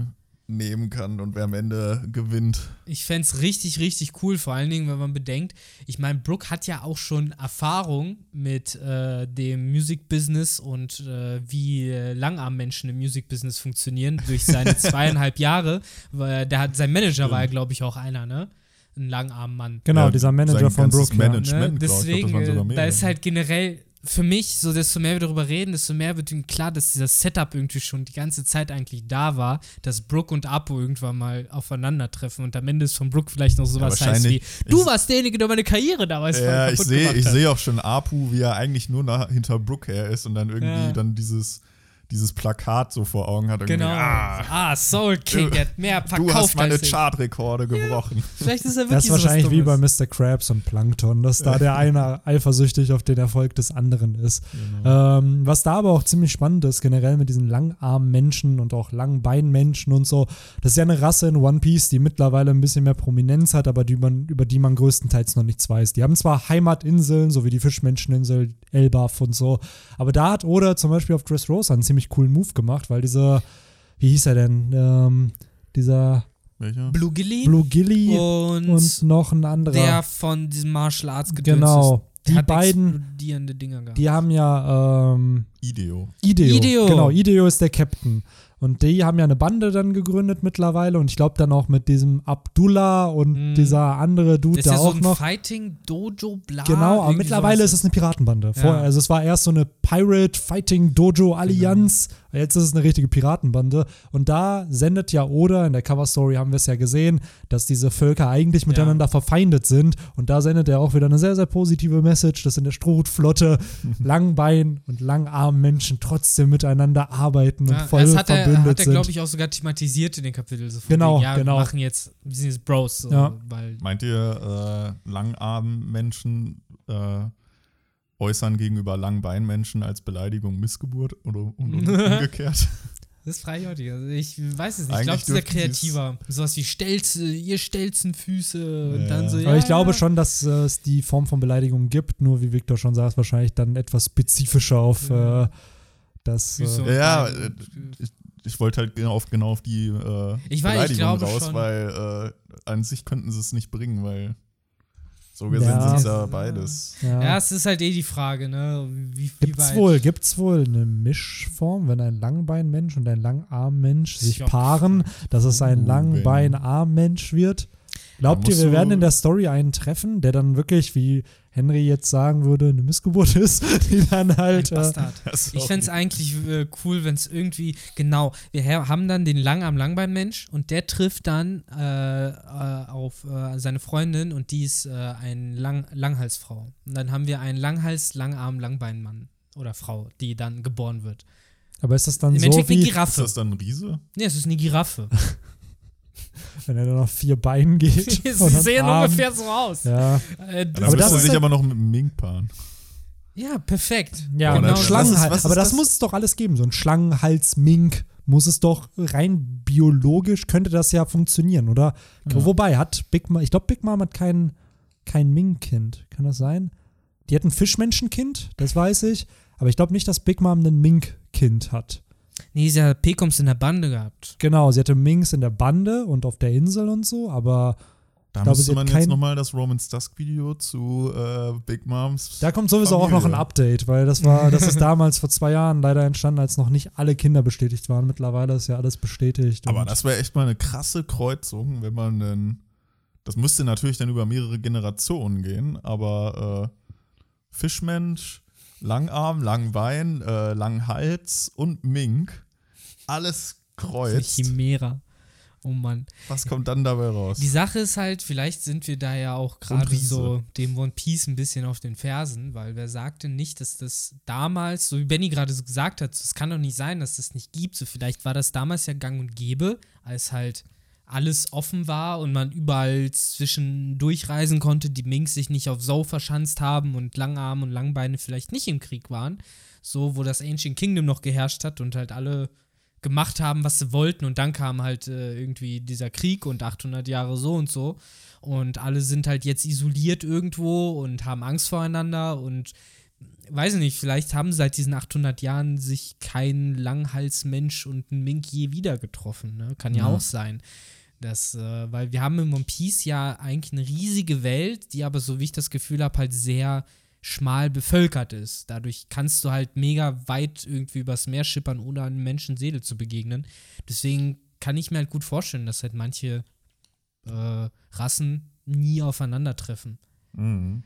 nehmen kann und wer am Ende gewinnt. Ich fände es richtig, richtig cool, vor allen Dingen, wenn man bedenkt, ich meine, Brooke hat ja auch schon Erfahrung mit äh, dem Music-Business und äh, wie äh, Langarm-Menschen im Music-Business funktionieren durch seine zweieinhalb Jahre. Weil der hat, sein Manager war ja, glaube ich, auch einer, ne? Ein Langarm-Mann. Genau, Ja, dieser Manager sein von Brooke. Ja. Management. Ne? glaub glaub, das Deswegen, waren sogar äh, da ist halt generell für mich, so desto mehr wir darüber reden, desto mehr wird ihm klar, dass dieser Setup irgendwie schon die ganze Zeit eigentlich da war, dass Brooke und Apo irgendwann mal aufeinandertreffen und am Ende ist von Brooke vielleicht noch sowas Ja, heißt wie, du ich- warst derjenige, der meine Karriere damals Ja, ich kaputt sehe gemacht ich hat. seh auch schon Apu, wie er eigentlich nur nach, hinter Brooke her ist und dann irgendwie Ja. dann dieses, dieses Plakat so vor Augen hat. Genau. Ah, Ah, Soul King, hat mehr verkauft du hast meine. Chartrekorde gebrochen. Vielleicht ist er wirklich Das ist wahrscheinlich wie bei. Mr. Krabs und Plankton, dass da der eine eifersüchtig auf den Erfolg des anderen ist. Genau. Ähm, was da aber auch ziemlich spannend ist, generell mit diesen langarmen Menschen und auch Langbeinmenschen und so, das ist ja eine Rasse in One Piece, die mittlerweile ein bisschen mehr Prominenz hat, aber die man, über die man größtenteils noch nichts weiß. Die haben zwar Heimatinseln, so wie die Fischmenscheninsel, Elbaf und so, aber da hat Oda zum Beispiel auf Dressrosa einen ziemlich coolen Move gemacht, weil dieser, wie hieß er denn, ähm, dieser Welcher? Blue Gilly Blue Gilly und, und noch ein anderer. der von diesem Martial Arts gedöns Genau. Die hat beiden- explodierende Dinger gehabt. Die haben ja ähm, Ideo. Ideo. Ideo. Genau, Ideo ist der Captain. Und die haben ja eine Bande dann gegründet mittlerweile und ich glaube dann auch mit diesem Abdullah und Mhm. dieser andere Dude da ja so auch ein noch. Fighting Dojo bla. Genau, aber mittlerweile sowas. ist es eine Piratenbande. Vorher, Ja. also es war erst so eine Pirate Fighting Dojo Allianz, Genau. Jetzt ist es eine richtige Piratenbande. Und da sendet ja Oda, in der Cover Story haben wir es ja gesehen, dass diese Völker eigentlich miteinander verfeindet sind. Und da sendet er auch wieder eine sehr, sehr positive Message, dass in der Strohhutflotte Langbein und langarmen Menschen trotzdem miteinander arbeiten und Ja, voll das hat er, verbündet hat er glaube ich, auch sogar thematisiert in den Kapiteln. So von Genau, ja, genau. Wir machen jetzt, wir sind jetzt Bros. So, Ja. weil, Meint ihr, äh, Langarm-Menschen äh, äußern gegenüber Langbeinmenschen als Beleidigung Missgeburt oder und, und umgekehrt? das ich heute. Also ich weiß es nicht. Ich Eigentlich glaube, es ist sie's- kreativer. Sowas wie Stelze, ihr Stelzenfüße und Ja. dann so, ja. Aber ich glaube ja. schon, dass äh, es die Form von Beleidigung gibt, nur wie Victor schon sagt, wahrscheinlich dann etwas spezifischer auf Ja. äh, das. Äh, Ja, äh, ich, ich wollte halt genau auf, genau auf die äh, Ich weiß, ich Beleidigung glaube raus, schon. weil äh, an sich könnten sie es nicht bringen, weil so gesehen Ja. sind es ja beides. ja. Ja, es ist halt eh die Frage, ne? Wie, wie Gibt's weit- wohl, gibt's wohl eine Mischform, wenn ein Langbeinmensch und ein Langarmmensch sich paaren, dass es ein Langbein-Armmensch wird? Glaubt ihr, wir werden in der Story einen treffen, der dann wirklich, wie Henry jetzt sagen würde, eine Missgeburt ist, die dann halt. Äh. Ich fände es eigentlich äh, cool, wenn es irgendwie, genau, wir ha- haben dann den Langarm-Langbein-Mensch und der trifft dann äh, äh, auf äh, seine Freundin und die ist äh, eine Lang Langhalsfrau. Und dann haben wir einen Langhals-Langarm-Langbein-Mann oder Frau, die dann geboren wird. aber ist das dann Im so Endeffekt eine wie, Ist Giraffe. das dann ein Riese? Nee, es ist eine Giraffe. wenn er dann auf vier Beinen geht? Sie sehen Arm? ungefähr so aus. Ja, Äh, Da Aber müssen das ist sich ja- aber noch mit einem Mink paaren. ja, perfekt. ja Oder und das- Schlangen was ist- halt. was ist Aber das, das? muss es doch alles geben. So ein Schlangenhals, Mink muss es doch rein biologisch, könnte das ja funktionieren, oder? Ja. Wobei, hat Big Mom, ich glaube, Big Mom hat kein, kein Mink-Kind. Kann das sein? Die hat ein Fischmenschenkind, das weiß ich. Aber ich glaube nicht, dass Big Mom ein Mink-Kind hat. Nee, sie hat Pekoms in der Bande gehabt. Genau, sie hatte Minks in der Bande und auf der Insel und so, aber Da glaube, müsste man jetzt nochmal das Roman's Dusk Video zu äh, Big Moms. da kommt sowieso auch noch ein Familie. Update, weil das war, das ist damals vor zwei Jahren leider entstanden, als noch nicht alle Kinder bestätigt waren. Mittlerweile ist ja alles bestätigt. Aber das wäre echt mal eine krasse Kreuzung, wenn man denn. Das müsste natürlich dann über mehrere Generationen gehen, aber äh, Fischmensch, Langarm, Langbein, äh, Langhals und Mink, alles Eine kreuzt. Chimera. Oh Mann. Was kommt dann dabei raus? Die Sache ist halt, vielleicht sind wir da ja auch gerade so dem One Piece ein bisschen auf den Fersen, weil wer sagte nicht, dass das damals, so wie Benny gerade so gesagt hat, es kann doch nicht sein, dass das nicht gibt. So vielleicht war das damals ja gang und gäbe, als halt alles offen war und man überall zwischendurch reisen konnte, die Minks sich nicht auf Sau verschanzt haben und Langarm und Langbeine vielleicht nicht im Krieg waren. So, wo das Ancient Kingdom noch geherrscht hat und halt alle gemacht haben, was sie wollten und dann kam halt äh, irgendwie dieser Krieg und 800 Jahre so und so und alle sind halt jetzt isoliert irgendwo und haben Angst voreinander und weiß ich nicht, vielleicht haben seit diesen 800 Jahren sich kein Langhalsmensch und ein Mink je wieder getroffen, ne? Kann ja, ja. auch sein. Das, äh, weil wir haben im One Piece ja eigentlich eine riesige Welt, die aber, so wie ich das Gefühl habe, halt sehr schmal bevölkert ist. Dadurch kannst du halt mega weit irgendwie übers Meer schippern, ohne einer Menschenseele zu begegnen. Deswegen kann ich mir halt gut vorstellen, dass halt manche äh, Rassen nie aufeinandertreffen. Mhm.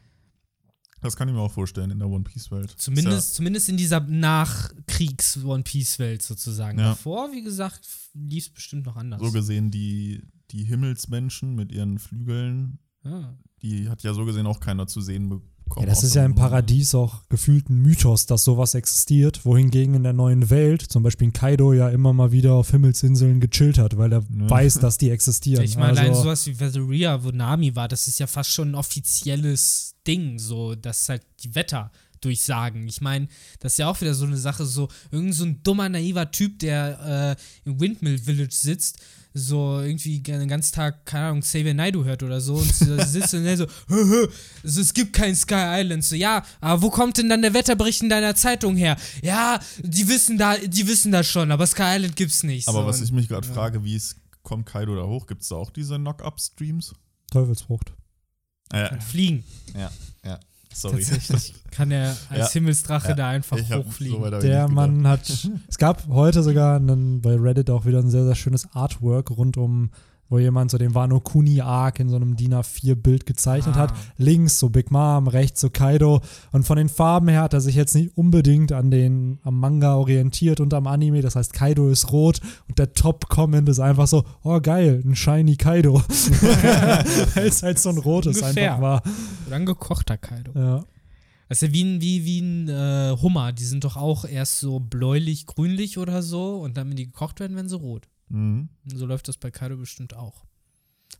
Das kann ich mir auch vorstellen in der One Piece Welt. Zumindest, ja. zumindest in dieser Nachkriegs One Piece Welt sozusagen. Ja. Davor, wie gesagt, lief es bestimmt noch anders. So gesehen die, die Himmelsmenschen mit ihren Flügeln, ja. die hat ja so gesehen auch keiner zu sehen bekommen ja, das ist ja im Paradies auch gefühlt ein Mythos, dass sowas existiert, wohingegen in der neuen Welt zum Beispiel in Kaido ja immer mal wieder auf Himmelsinseln gechillt hat, weil er ja. weiß, dass die existieren. Ich meine, also, allein sowas wie Vetheria, wo Nami war, das ist ja fast schon ein offizielles Ding, so, dass halt die Wetter durchsagen. Ich meine, das ist ja auch wieder so eine Sache, so irgend so ein dummer, naiver Typ, der äh, im Windmill Village sitzt so irgendwie den ganzen Tag, keine Ahnung, Xavier Naidu hört oder so und sitzt und so, hö, so, es gibt kein Sky Island. So, ja, aber wo kommt denn dann der Wetterbericht in deiner Zeitung her? Ja, die wissen da, die wissen das schon, aber Sky Island gibt's nicht. Aber so. was ich mich gerade ja. frage, wie es kommt Kaido da hoch? Gibt es da auch diese Knock-Up-Streams? Teufelsfrucht. Äh, Fliegen. Ja, ja. Sorry. Tatsächlich kann er als ja, Himmelsdrache ja, da einfach hochfliegen. So der Mann hat. es gab heute sogar einen, bei Reddit auch wieder ein sehr, sehr schönes Artwork rund um wo jemand so den Wano Kuni Arc in so einem DIN A4 Bild gezeichnet ah. hat. Links so Big Mom, rechts so Kaido. Und von den Farben her hat er sich jetzt nicht unbedingt an den, am Manga orientiert und am Anime. Das heißt, Kaido ist rot und der Top-Comment ist einfach so, oh geil, ein shiny Kaido. Weil es halt so ein rotes Ungefähr. einfach war. Oder ein gekochter Kaido. Ja. Das ist ja wie ein, wie, wie ein äh, Hummer. Die sind doch auch erst so bläulich, grünlich oder so und dann, wenn die gekocht werden, werden sie rot. Mhm. So läuft das bei Kaido bestimmt auch.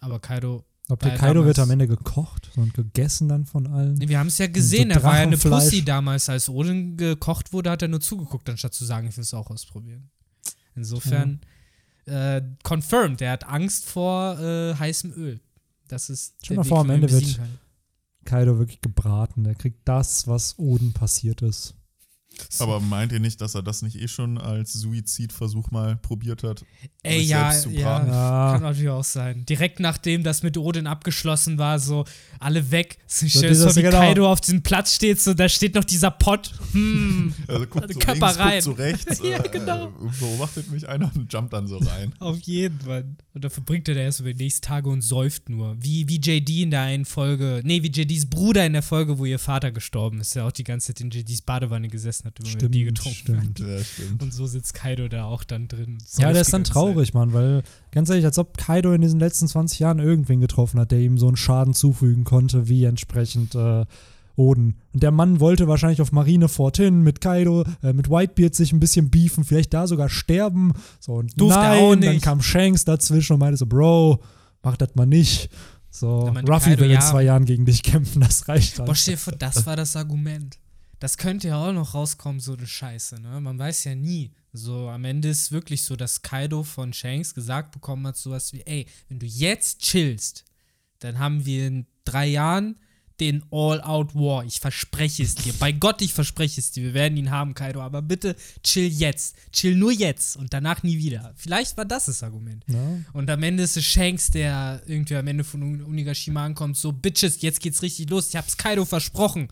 Aber Kaido. Ob der Kaido wird am Ende gekocht und gegessen dann von allen? Wir haben es ja gesehen, so er war ja eine Pussy damals, als Odin gekocht wurde, hat er nur zugeguckt, anstatt zu sagen, ich will es auch ausprobieren. Insofern ja. äh, confirmed, er hat Angst vor äh, heißem Öl. Das ist. Schon mal vor, am Ende wird Kaido wirklich gebraten. Er kriegt das, was Odin passiert ist. Aber meint ihr nicht, dass er das nicht eh schon als Suizidversuch mal probiert hat? Ey, ja, ja, ja, kann natürlich auch sein. Direkt nachdem das mit Odin abgeschlossen war, so alle weg. So, so, so wie genau. Kaido auf diesem Platz steht, so da steht noch dieser Pott. Hm, also guckt so Körper links, rein. Guckt so rechts, ja, genau. Äh, beobachtet mich einer und jumpt dann so rein. auf jeden Fall. Und dafür bringt er erst über die nächsten Tage und säuft nur. Wie, wie JD in der einen Folge, nee, wie JDs Bruder in der Folge, wo ihr Vater gestorben ist, der auch die ganze Zeit in JDs Badewanne gesessen hat, immer stimmt, die getrunken stimmt. Ja, stimmt. Und so sitzt Kaido da auch dann drin. Ja, der ist dann traurig, Mann, weil ganz ehrlich, als ob Kaido in diesen letzten 20 Jahren irgendwen getroffen hat, der ihm so einen Schaden zufügen konnte, wie entsprechend äh, Oden. Und der Mann wollte wahrscheinlich auf Marineford hin, mit Kaido, äh, mit Whitebeard sich ein bisschen beefen, vielleicht da sogar sterben. So, und Durfte nein, dann kam Shanks dazwischen und meinte so, Bro, mach das mal nicht. So, Ruffy Kaido, will in ja. zwei Jahren gegen dich kämpfen, das reicht halt. Boah, vor, das war das Argument. Das könnte ja auch noch rauskommen, so eine Scheiße, ne? Man weiß ja nie. So, am Ende ist wirklich so, dass Kaido von Shanks gesagt bekommen hat, sowas wie, ey, wenn du jetzt chillst, dann haben wir in drei Jahren den All-Out-War. Ich verspreche es dir. Bei Gott, ich verspreche es dir. Wir werden ihn haben, Kaido. Aber bitte chill jetzt. Chill nur jetzt und danach nie wieder. Vielleicht war das das Argument. Ja. Und am Ende ist es Shanks, der irgendwie am Ende von Unigashima ankommt. So, Bitches, jetzt geht's richtig los. Ich hab's Kaido versprochen.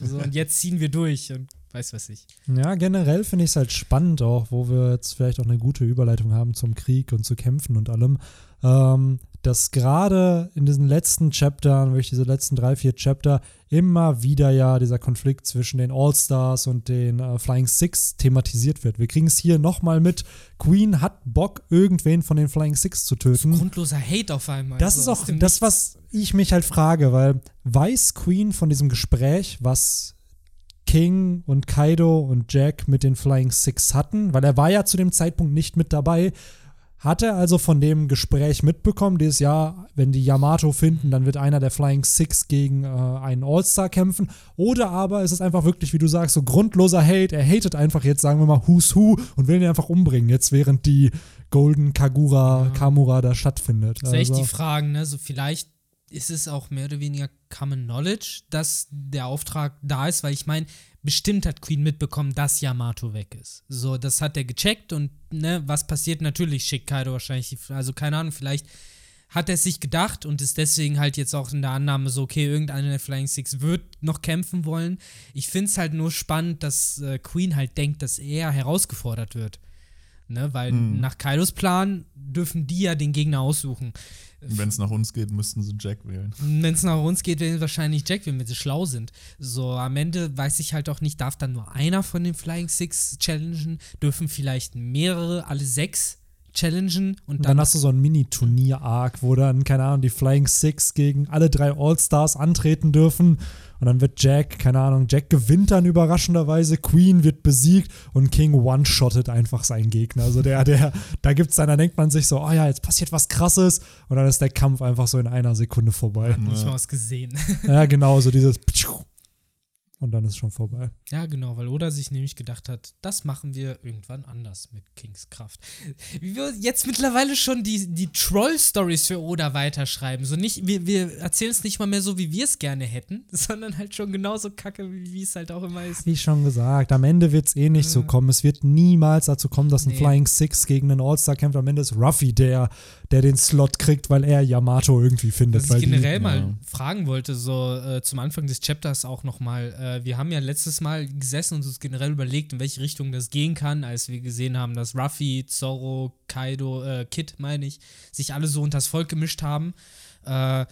So, und jetzt ziehen wir durch. Und weiß was ich. Ja, generell finde ich es halt spannend auch, wo wir jetzt vielleicht auch eine gute Überleitung haben zum Krieg und zu Kämpfen und allem. Ähm, dass gerade in diesen letzten Chaptern, wirklich diese letzten drei, vier Chapter, immer wieder ja dieser Konflikt zwischen den All-Stars und den äh, Flying Six thematisiert wird. Wir kriegen es hier nochmal mit. Queen hat Bock, irgendwen von den Flying Six zu töten. Das grundloser Hate auf einmal. Das also ist auch das, was ich mich halt frage, weil weiß Queen von diesem Gespräch, was King und Kaido und Jack mit den Flying Six hatten, weil er war ja zu dem Zeitpunkt nicht mit dabei Hat er also von dem Gespräch mitbekommen, dieses Jahr, wenn die Yamato finden, dann wird einer der Flying Six gegen äh, einen All-Star kämpfen? Oder aber ist es einfach wirklich, wie du sagst, so grundloser Hate? Er hatet einfach jetzt, sagen wir mal, Who's Who und will ihn einfach umbringen, jetzt während die Golden Kagura, ja. Kamura da stattfindet. Das ist echt also. die Fragen, ne? So vielleicht ist es auch mehr oder weniger Common Knowledge, dass der Auftrag da ist, weil ich meine, bestimmt hat Queen mitbekommen, dass Yamato weg ist. So, das hat er gecheckt und ne, was passiert? Natürlich schickt Kaido wahrscheinlich, also keine Ahnung, vielleicht hat er sich gedacht und ist deswegen halt jetzt auch in der Annahme so, okay, irgendeiner der Flying Six wird noch kämpfen wollen. Ich finde es halt nur spannend, dass äh, Queen halt denkt, dass er herausgefordert wird. Ne, weil hm. nach Kaidos Plan dürfen die ja den Gegner aussuchen. Wenn es nach uns geht, müssten sie Jack wählen. Wenn es nach uns geht, werden sie wahrscheinlich Jack wählen, wenn sie schlau sind. So, am Ende weiß ich halt auch nicht, darf dann nur einer von den Flying Six challengen? Dürfen vielleicht mehrere, alle sechs challengen? Und dann, dann hast du so ein Mini-Turnier-Arc, wo dann, keine Ahnung, die Flying Six gegen alle drei All-Stars antreten dürfen und dann wird Jack, keine Ahnung, Jack gewinnt dann überraschenderweise, Queen wird besiegt und King one-shottet einfach seinen Gegner. Also der, der, da gibt's dann, da denkt man sich so, oh ja, jetzt passiert was krasses und dann ist der Kampf einfach so in einer Sekunde vorbei. Hat nicht mal was gesehen. Ja, genau, so dieses und dann ist es schon vorbei. Ja, genau, weil Oda sich nämlich gedacht hat, das machen wir irgendwann anders mit Kings Kraft. Wie wir jetzt mittlerweile schon die, die Troll-Stories für Oda weiterschreiben. So nicht, wir, wir erzählen es nicht mal mehr so, wie wir es gerne hätten, sondern halt schon genauso kacke, wie es halt auch immer ist. Wie schon gesagt, am Ende wird es eh nicht äh. so kommen. Es wird niemals dazu kommen, dass ein nee. Flying Six gegen einen All-Star kämpft. Am Ende ist Ruffy der, der den Slot kriegt, weil er Yamato irgendwie findet. Was ich generell die, mal ja. fragen wollte, so äh, zum Anfang des Chapters auch nochmal, äh, wir haben ja letztes Mal gesessen und uns generell überlegt, in welche Richtung das gehen kann, als wir gesehen haben, dass Ruffy, Zorro, Kaido, äh, Kid, meine ich, sich alle so unters Volk gemischt haben. Äh,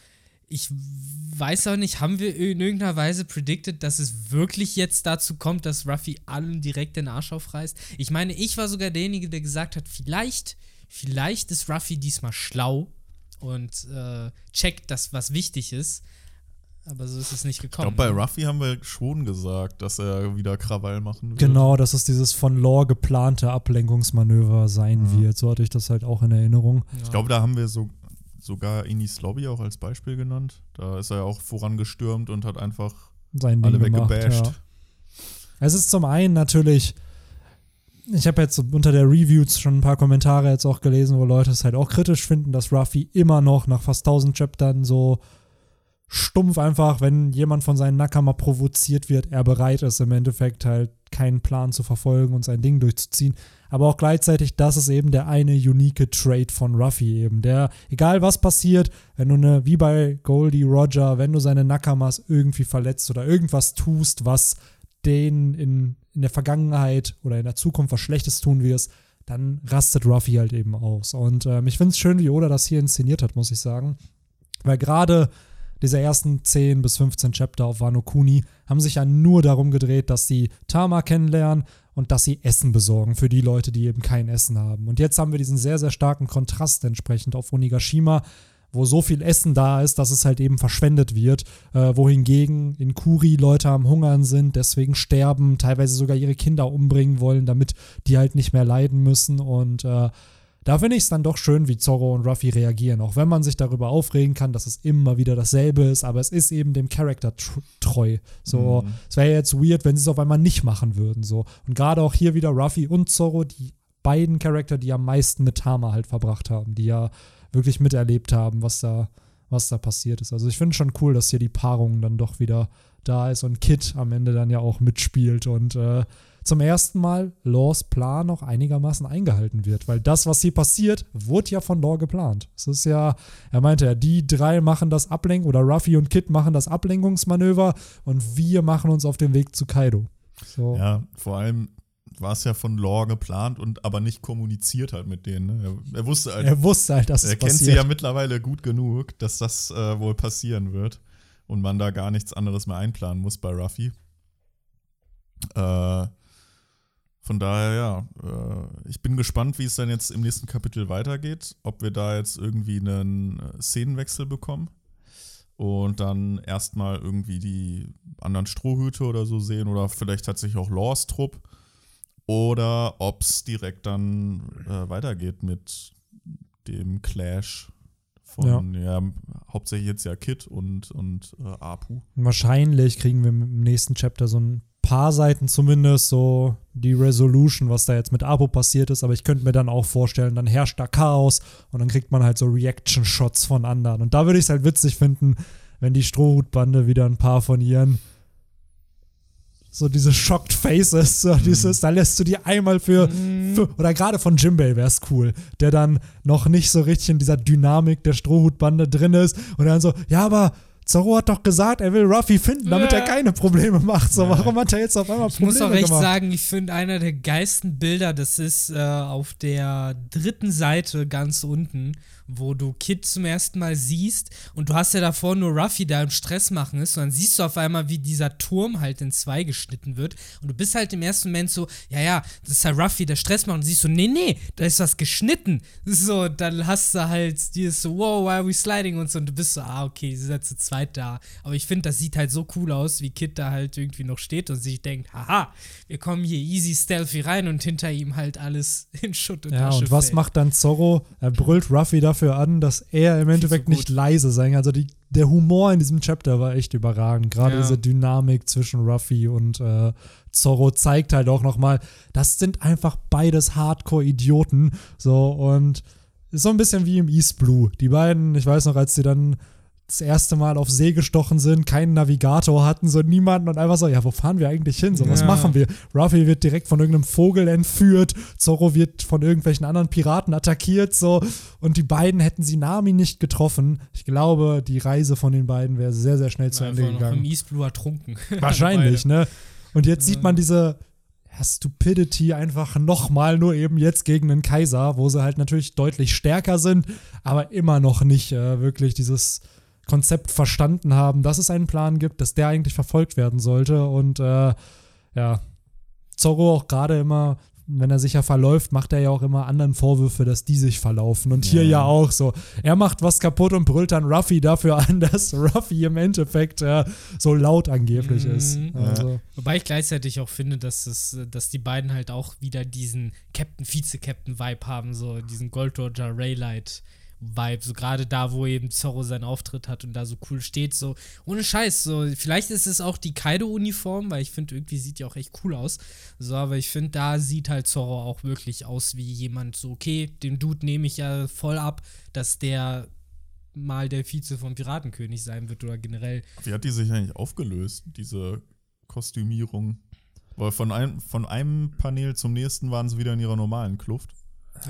ich weiß auch nicht, haben wir in irgendeiner Weise predicted, dass es wirklich jetzt dazu kommt, dass Ruffy allen direkt den Arsch aufreißt? Ich meine, ich war sogar derjenige, der gesagt hat, vielleicht vielleicht ist Ruffy diesmal schlau und äh, checkt das, was wichtig ist. Aber so ist es nicht gekommen. Ich glaube, bei Ruffy haben wir schon gesagt, dass er wieder Krawall machen wird. Genau, dass es dieses von Law geplante Ablenkungsmanöver sein ja. wird. So hatte ich das halt auch in Erinnerung. Ja. Ich glaube, da haben wir so, sogar Inis Lobby auch als Beispiel genannt. Da ist er ja auch vorangestürmt und hat einfach Sein alle weggebasht. Ja. Es ist zum einen natürlich ich habe jetzt unter der Review schon ein paar Kommentare jetzt auch gelesen, wo Leute es halt auch kritisch finden, dass Ruffy immer noch nach fast 1000 Chaptern so stumpf einfach, wenn jemand von seinen Nakama provoziert wird, er bereit ist im Endeffekt halt keinen Plan zu verfolgen und sein Ding durchzuziehen. Aber auch gleichzeitig, das ist eben der eine unique Trait von Ruffy eben. Der, egal was passiert, wenn du eine, wie bei Goldie Roger, wenn du seine Nakamas irgendwie verletzt oder irgendwas tust, was den in, in der Vergangenheit oder in der Zukunft was Schlechtes tun wirst, dann rastet Ruffy halt eben aus. Und ähm, ich finde es schön, wie Oda das hier inszeniert hat, muss ich sagen. Weil gerade diese ersten 10 bis 15 Chapter auf Wano Kuni haben sich ja nur darum gedreht, dass die Tama kennenlernen und dass sie Essen besorgen für die Leute, die eben kein Essen haben. Und jetzt haben wir diesen sehr, sehr starken Kontrast entsprechend auf Onigashima, wo so viel Essen da ist, dass es halt eben verschwendet wird, äh, wohingegen in Kuri Leute am Hungern sind, deswegen sterben, teilweise sogar ihre Kinder umbringen wollen, damit die halt nicht mehr leiden müssen und äh, da finde ich es dann doch schön, wie Zorro und Ruffy reagieren, auch wenn man sich darüber aufregen kann, dass es immer wieder dasselbe ist, aber es ist eben dem Charakter treu. So, mhm. es wäre jetzt weird, wenn sie es auf einmal nicht machen würden. So. Und gerade auch hier wieder Ruffy und Zorro, die beiden Charakter, die am meisten mit Tama halt verbracht haben, die ja wirklich miterlebt haben, was da, was da passiert ist. Also ich finde schon cool, dass hier die Paarung dann doch wieder da ist und Kit am Ende dann ja auch mitspielt und äh, zum ersten Mal Laws Plan auch einigermaßen eingehalten wird, weil das, was hier passiert, wurde ja von Law geplant. Es ist ja, er meinte ja, die drei machen das Ablenk oder Ruffy und Kit machen das Ablenkungsmanöver und wir machen uns auf den Weg zu Kaido. So. Ja, vor allem war es ja von Lore geplant und aber nicht kommuniziert halt mit denen. Ne? Er, er, wusste halt, er wusste halt, dass er es kennt sie ja mittlerweile gut genug, dass das äh, wohl passieren wird und man da gar nichts anderes mehr einplanen muss bei Ruffy. Äh, von daher, ja, äh, ich bin gespannt, wie es dann jetzt im nächsten Kapitel weitergeht. Ob wir da jetzt irgendwie einen äh, Szenenwechsel bekommen und dann erstmal irgendwie die anderen Strohhüte oder so sehen oder vielleicht tatsächlich auch Laws Trupp oder ob es direkt dann äh, weitergeht mit dem Clash von, ja. ja hauptsächlich jetzt ja Kid und, und äh, Apu. Wahrscheinlich kriegen wir im nächsten Chapter so ein paar Seiten zumindest so die Resolution, was da jetzt mit Apu passiert ist, aber ich könnte mir dann auch vorstellen, dann herrscht da Chaos und dann kriegt man halt so Reaction-Shots von anderen. Und da würde ich es halt witzig finden, wenn die Strohhutbande wieder ein paar von ihren so diese Shocked Faces, so mhm. dieses, da lässt du die einmal für, mhm. für oder gerade von Jimbei wäre es cool, der dann noch nicht so richtig in dieser Dynamik der Strohhutbande drin ist und dann so, ja, aber Zorro hat doch gesagt, er will Ruffy finden, damit ja. er keine Probleme macht. So, warum hat er jetzt auf einmal Probleme gemacht? Ich muss auch echt gemacht? sagen, ich finde einer der geilsten Bilder, das ist äh, auf der dritten Seite ganz unten, wo du Kid zum ersten Mal siehst und du hast ja davor nur Ruffy da im Stress machen ist und dann siehst du auf einmal, wie dieser Turm halt in zwei geschnitten wird und du bist halt im ersten Moment so, ja, ja, das ist halt Ruffy, der Stress macht und siehst so, nee, nee, da ist was geschnitten. So, dann hast du halt dieses so, wow, why are we sliding und so und du bist so, ah, okay, die sind jetzt zu zweit da. Aber ich finde, das sieht halt so cool aus, wie Kid da halt irgendwie noch steht und sich denkt, haha, wir kommen hier easy stealthy rein und hinter ihm halt alles in Schutt und Ja, Asche und was fällt. macht dann Zorro? Er brüllt Ruffy dafür dafür an, dass er im Endeffekt nicht leise sein kann. Also die, der Humor in diesem Chapter war echt überragend. Gerade ja. diese Dynamik zwischen Ruffy und äh, Zorro zeigt halt auch nochmal, das sind einfach beides Hardcore-Idioten. So und ist so ein bisschen wie im East Blue. Die beiden, ich weiß noch, als sie dann das erste Mal auf See gestochen sind, keinen Navigator hatten, so niemanden und einfach so, ja, wo fahren wir eigentlich hin? So, was ja. machen wir? Ruffy wird direkt von irgendeinem Vogel entführt, Zorro wird von irgendwelchen anderen Piraten attackiert, so und die beiden hätten sie Nami nicht getroffen. Ich glaube, die Reise von den beiden wäre sehr, sehr schnell zu Ende gegangen. Im East Blue ertrunken. Wahrscheinlich, ne? Und jetzt ja. sieht man diese Stupidity einfach nochmal nur eben jetzt gegen den Kaiser, wo sie halt natürlich deutlich stärker sind, aber immer noch nicht äh, wirklich dieses Konzept verstanden haben, dass es einen Plan gibt, dass der eigentlich verfolgt werden sollte. Und äh, ja, Zorro auch gerade immer, wenn er sich ja verläuft, macht er ja auch immer anderen Vorwürfe, dass die sich verlaufen. Und hier ja, ja auch so. Er macht was kaputt und brüllt dann Ruffy dafür an, dass Ruffy im Endeffekt äh, so laut angeblich mhm. ist. Also. Wobei ich gleichzeitig auch finde, dass, es, dass die beiden halt auch wieder diesen Captain, Vize-Captain-Vibe haben, so diesen Gold Roger Raylight. Vibe, so gerade da, wo eben Zorro seinen Auftritt hat und da so cool steht, so ohne Scheiß, so vielleicht ist es auch die Kaido-Uniform, weil ich finde, irgendwie sieht die auch echt cool aus, so, aber ich finde, da sieht halt Zorro auch wirklich aus wie jemand, so, okay, den Dude nehme ich ja voll ab, dass der mal der Vize vom Piratenkönig sein wird oder generell. Wie hat die sich eigentlich aufgelöst, diese Kostümierung? Weil von einem, von einem Panel zum nächsten waren sie wieder in ihrer normalen Kluft.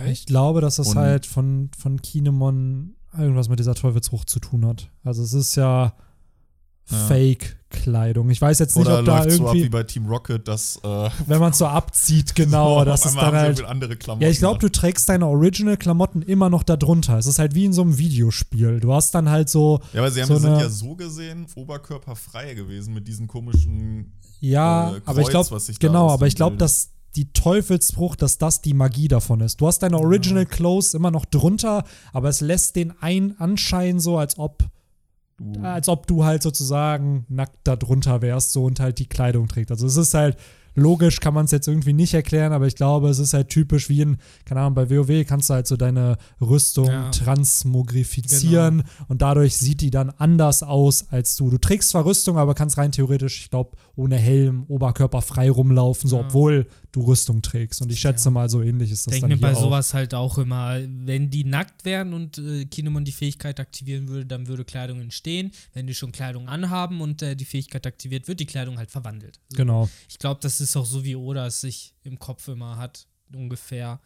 Ich glaube, dass das und halt von, von Kinemon irgendwas mit dieser Teufelsfrucht zu tun hat. Also es ist ja, ja. Fake-Kleidung. Ich weiß jetzt nicht, Oder ob da irgendwie. So ab wie bei Team Rocket, dass. Äh, wenn man so abzieht, genau. so, das ist dann halt. Andere Klamotten ja, ich glaube, du trägst deine Original-Klamotten immer noch darunter. Es ist halt wie in so einem Videospiel. Du hast dann halt so. Ja, aber sie haben, so sind ja so gesehen oberkörperfrei gewesen mit diesen komischen. Ja, äh, Kreuz, aber ich glaube, genau, aber ich glaube, dass die Teufelsbruch, dass das die Magie davon ist. Du hast deine Original Clothes immer noch drunter, aber es lässt den einen anscheinen so, als ob du. als ob du halt sozusagen nackt da drunter wärst so und halt die Kleidung trägst. Also es ist halt Logisch kann man es jetzt irgendwie nicht erklären, aber ich glaube, es ist halt typisch wie in, keine Ahnung, bei WoW kannst du halt so deine Rüstung ja. transmogrifizieren genau. und dadurch sieht die dann anders aus als du. Du trägst zwar Rüstung, aber kannst rein theoretisch, ich glaube, ohne Helm, Oberkörper frei rumlaufen, so ja. obwohl du Rüstung trägst. Und ich schätze ja. mal, so ähnlich ist das Denk dann mir bei auch. sowas halt auch immer, wenn die nackt wären und äh, Kinemon die Fähigkeit aktivieren würde, dann würde Kleidung entstehen. Wenn die schon Kleidung anhaben und äh, die Fähigkeit aktiviert, wird die Kleidung halt verwandelt. So. Genau. Ich glaube, das ist auch so, wie Oda es sich im Kopf immer hat, ungefähr.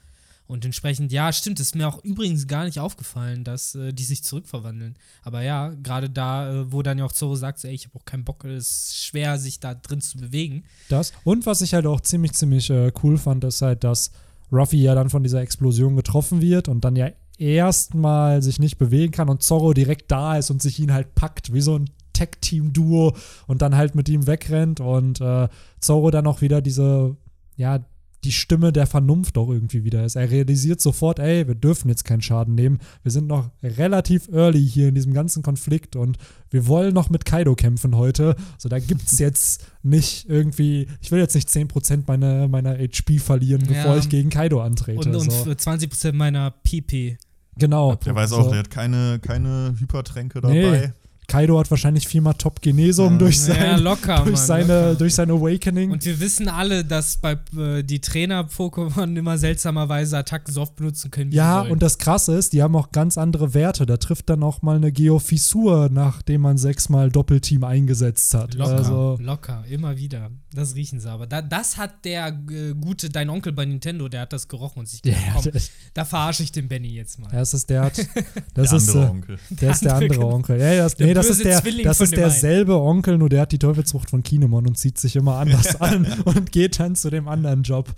Und entsprechend, ja, stimmt, ist mir auch übrigens gar nicht aufgefallen, dass äh, die sich zurückverwandeln. Aber ja, gerade da, äh, wo dann ja auch Zoro sagt, ey, ich habe auch keinen Bock, es ist schwer, sich da drin zu bewegen. Das. Und was ich halt auch ziemlich, ziemlich äh, cool fand, ist halt, dass Ruffy ja dann von dieser Explosion getroffen wird und dann ja erstmal sich nicht bewegen kann und Zorro direkt da ist und sich ihn halt packt, wie so ein Tech-Team-Duo und dann halt mit ihm wegrennt und äh, Zorro dann auch wieder diese, ja, die Stimme der Vernunft auch irgendwie wieder ist. Er realisiert sofort, ey, wir dürfen jetzt keinen Schaden nehmen. Wir sind noch relativ early hier in diesem ganzen Konflikt und wir wollen noch mit Kaido kämpfen heute. So, da gibt es jetzt nicht irgendwie, ich will jetzt nicht 10% meiner, meiner HP verlieren, bevor ja. ich gegen Kaido antrete. Und, und so. 20% meiner PP. Genau. Der weiß auch, der hat keine, keine Hypertränke dabei. Nee. Kaido hat wahrscheinlich viermal Top-Genesung Ja. durch, Ja, sein, locker, durch, Mann, seine, locker. durch sein Awakening. Und wir wissen alle, dass bei äh, die Trainer-Pokémon immer seltsamerweise Attacken so oft benutzen können. Ja, und das Krasse ist, die haben auch ganz andere Werte. Da trifft dann auch mal eine Geofissur, nachdem man sechsmal Doppelteam eingesetzt hat. Locker, Also, locker, immer wieder. Das riechen sie aber. Da, das hat der äh, gute, dein Onkel bei Nintendo, der hat das gerochen und sich ja, gedacht, komm, der, da verarsche ich den Benny jetzt mal. ja, das ist der, hat, das Der ist, andere äh, Onkel. der ist der andere. Onkel. Ja, das, Der nee, das böse ist der, Zwilling das von ist dem einen. derselbe Onkel, nur der hat die Teufelsfrucht von Kinemon und zieht sich immer anders an und geht dann zu dem anderen Job.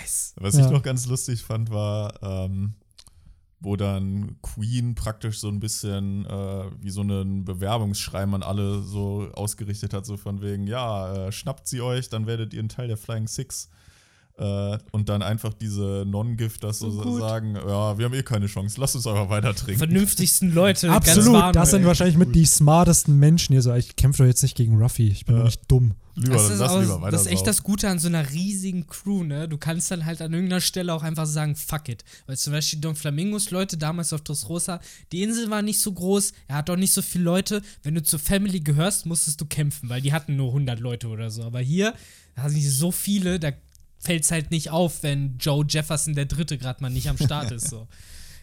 Nice. Was Ja. ich noch ganz lustig fand, war, ähm, wo dann Queen praktisch so ein bisschen äh, wie so einen Bewerbungsschreiben an alle so ausgerichtet hat, so von wegen, ja, äh, schnappt sie euch, dann werdet ihr ein Teil der Flying Six. Äh, und dann einfach diese Non-Gifters so So gut. sagen, ja, wir haben eh keine Chance, lasst uns einfach weiter trinken. Vernünftigsten Leute. Absolut, warm, das sind wahrscheinlich mit die smartesten Menschen hier so. Ich kämpfe doch jetzt nicht gegen Ruffy, ich bin Ja. doch nicht dumm. Lieber, Das ist, lass auch, lieber weiter das ist echt das Gute an so einer riesigen Crew, ne? Du kannst dann halt an irgendeiner Stelle auch einfach sagen, fuck it. Weil zum Beispiel Don Flamingos Leute damals auf Dressrosa, die Insel war nicht so groß, er hat auch nicht so viele Leute. Wenn du zur Family gehörst, musstest du kämpfen, weil die hatten nur 100 Leute oder so. Aber hier, da sind so viele, da fällt es halt nicht auf, wenn Joe Jefferson der Dritte gerade mal nicht am Start ist. So.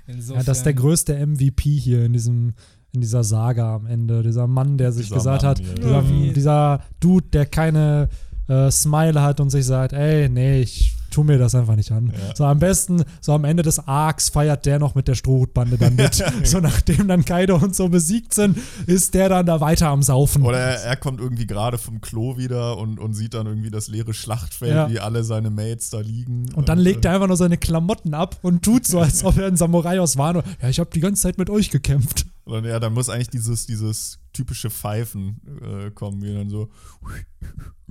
Ja, das ist der größte MVP hier in diesem in dieser Saga am Ende. Dieser Mann, der sich Dieser gesagt Mann hat, hier. dieser, Ja. dieser Dude, der keine äh, Smile hat und sich sagt, ey, nee, ich tu mir das einfach nicht an. Ja. So am besten, so am Ende des Arcs feiert der noch mit der Strohhutbande dann mit. so nachdem dann Kaido und so besiegt sind, ist der dann da weiter am Saufen. Oder er, er kommt irgendwie gerade vom Klo wieder und, und sieht dann irgendwie das leere Schlachtfeld, Ja. wie alle seine Mates da liegen. Und dann legt er einfach nur seine Klamotten ab und tut so, als ob er ein Samurai aus Wano. Ja, ich habe die ganze Zeit mit euch gekämpft. Und ja, dann muss eigentlich dieses, dieses typische Pfeifen äh, kommen, wie dann so.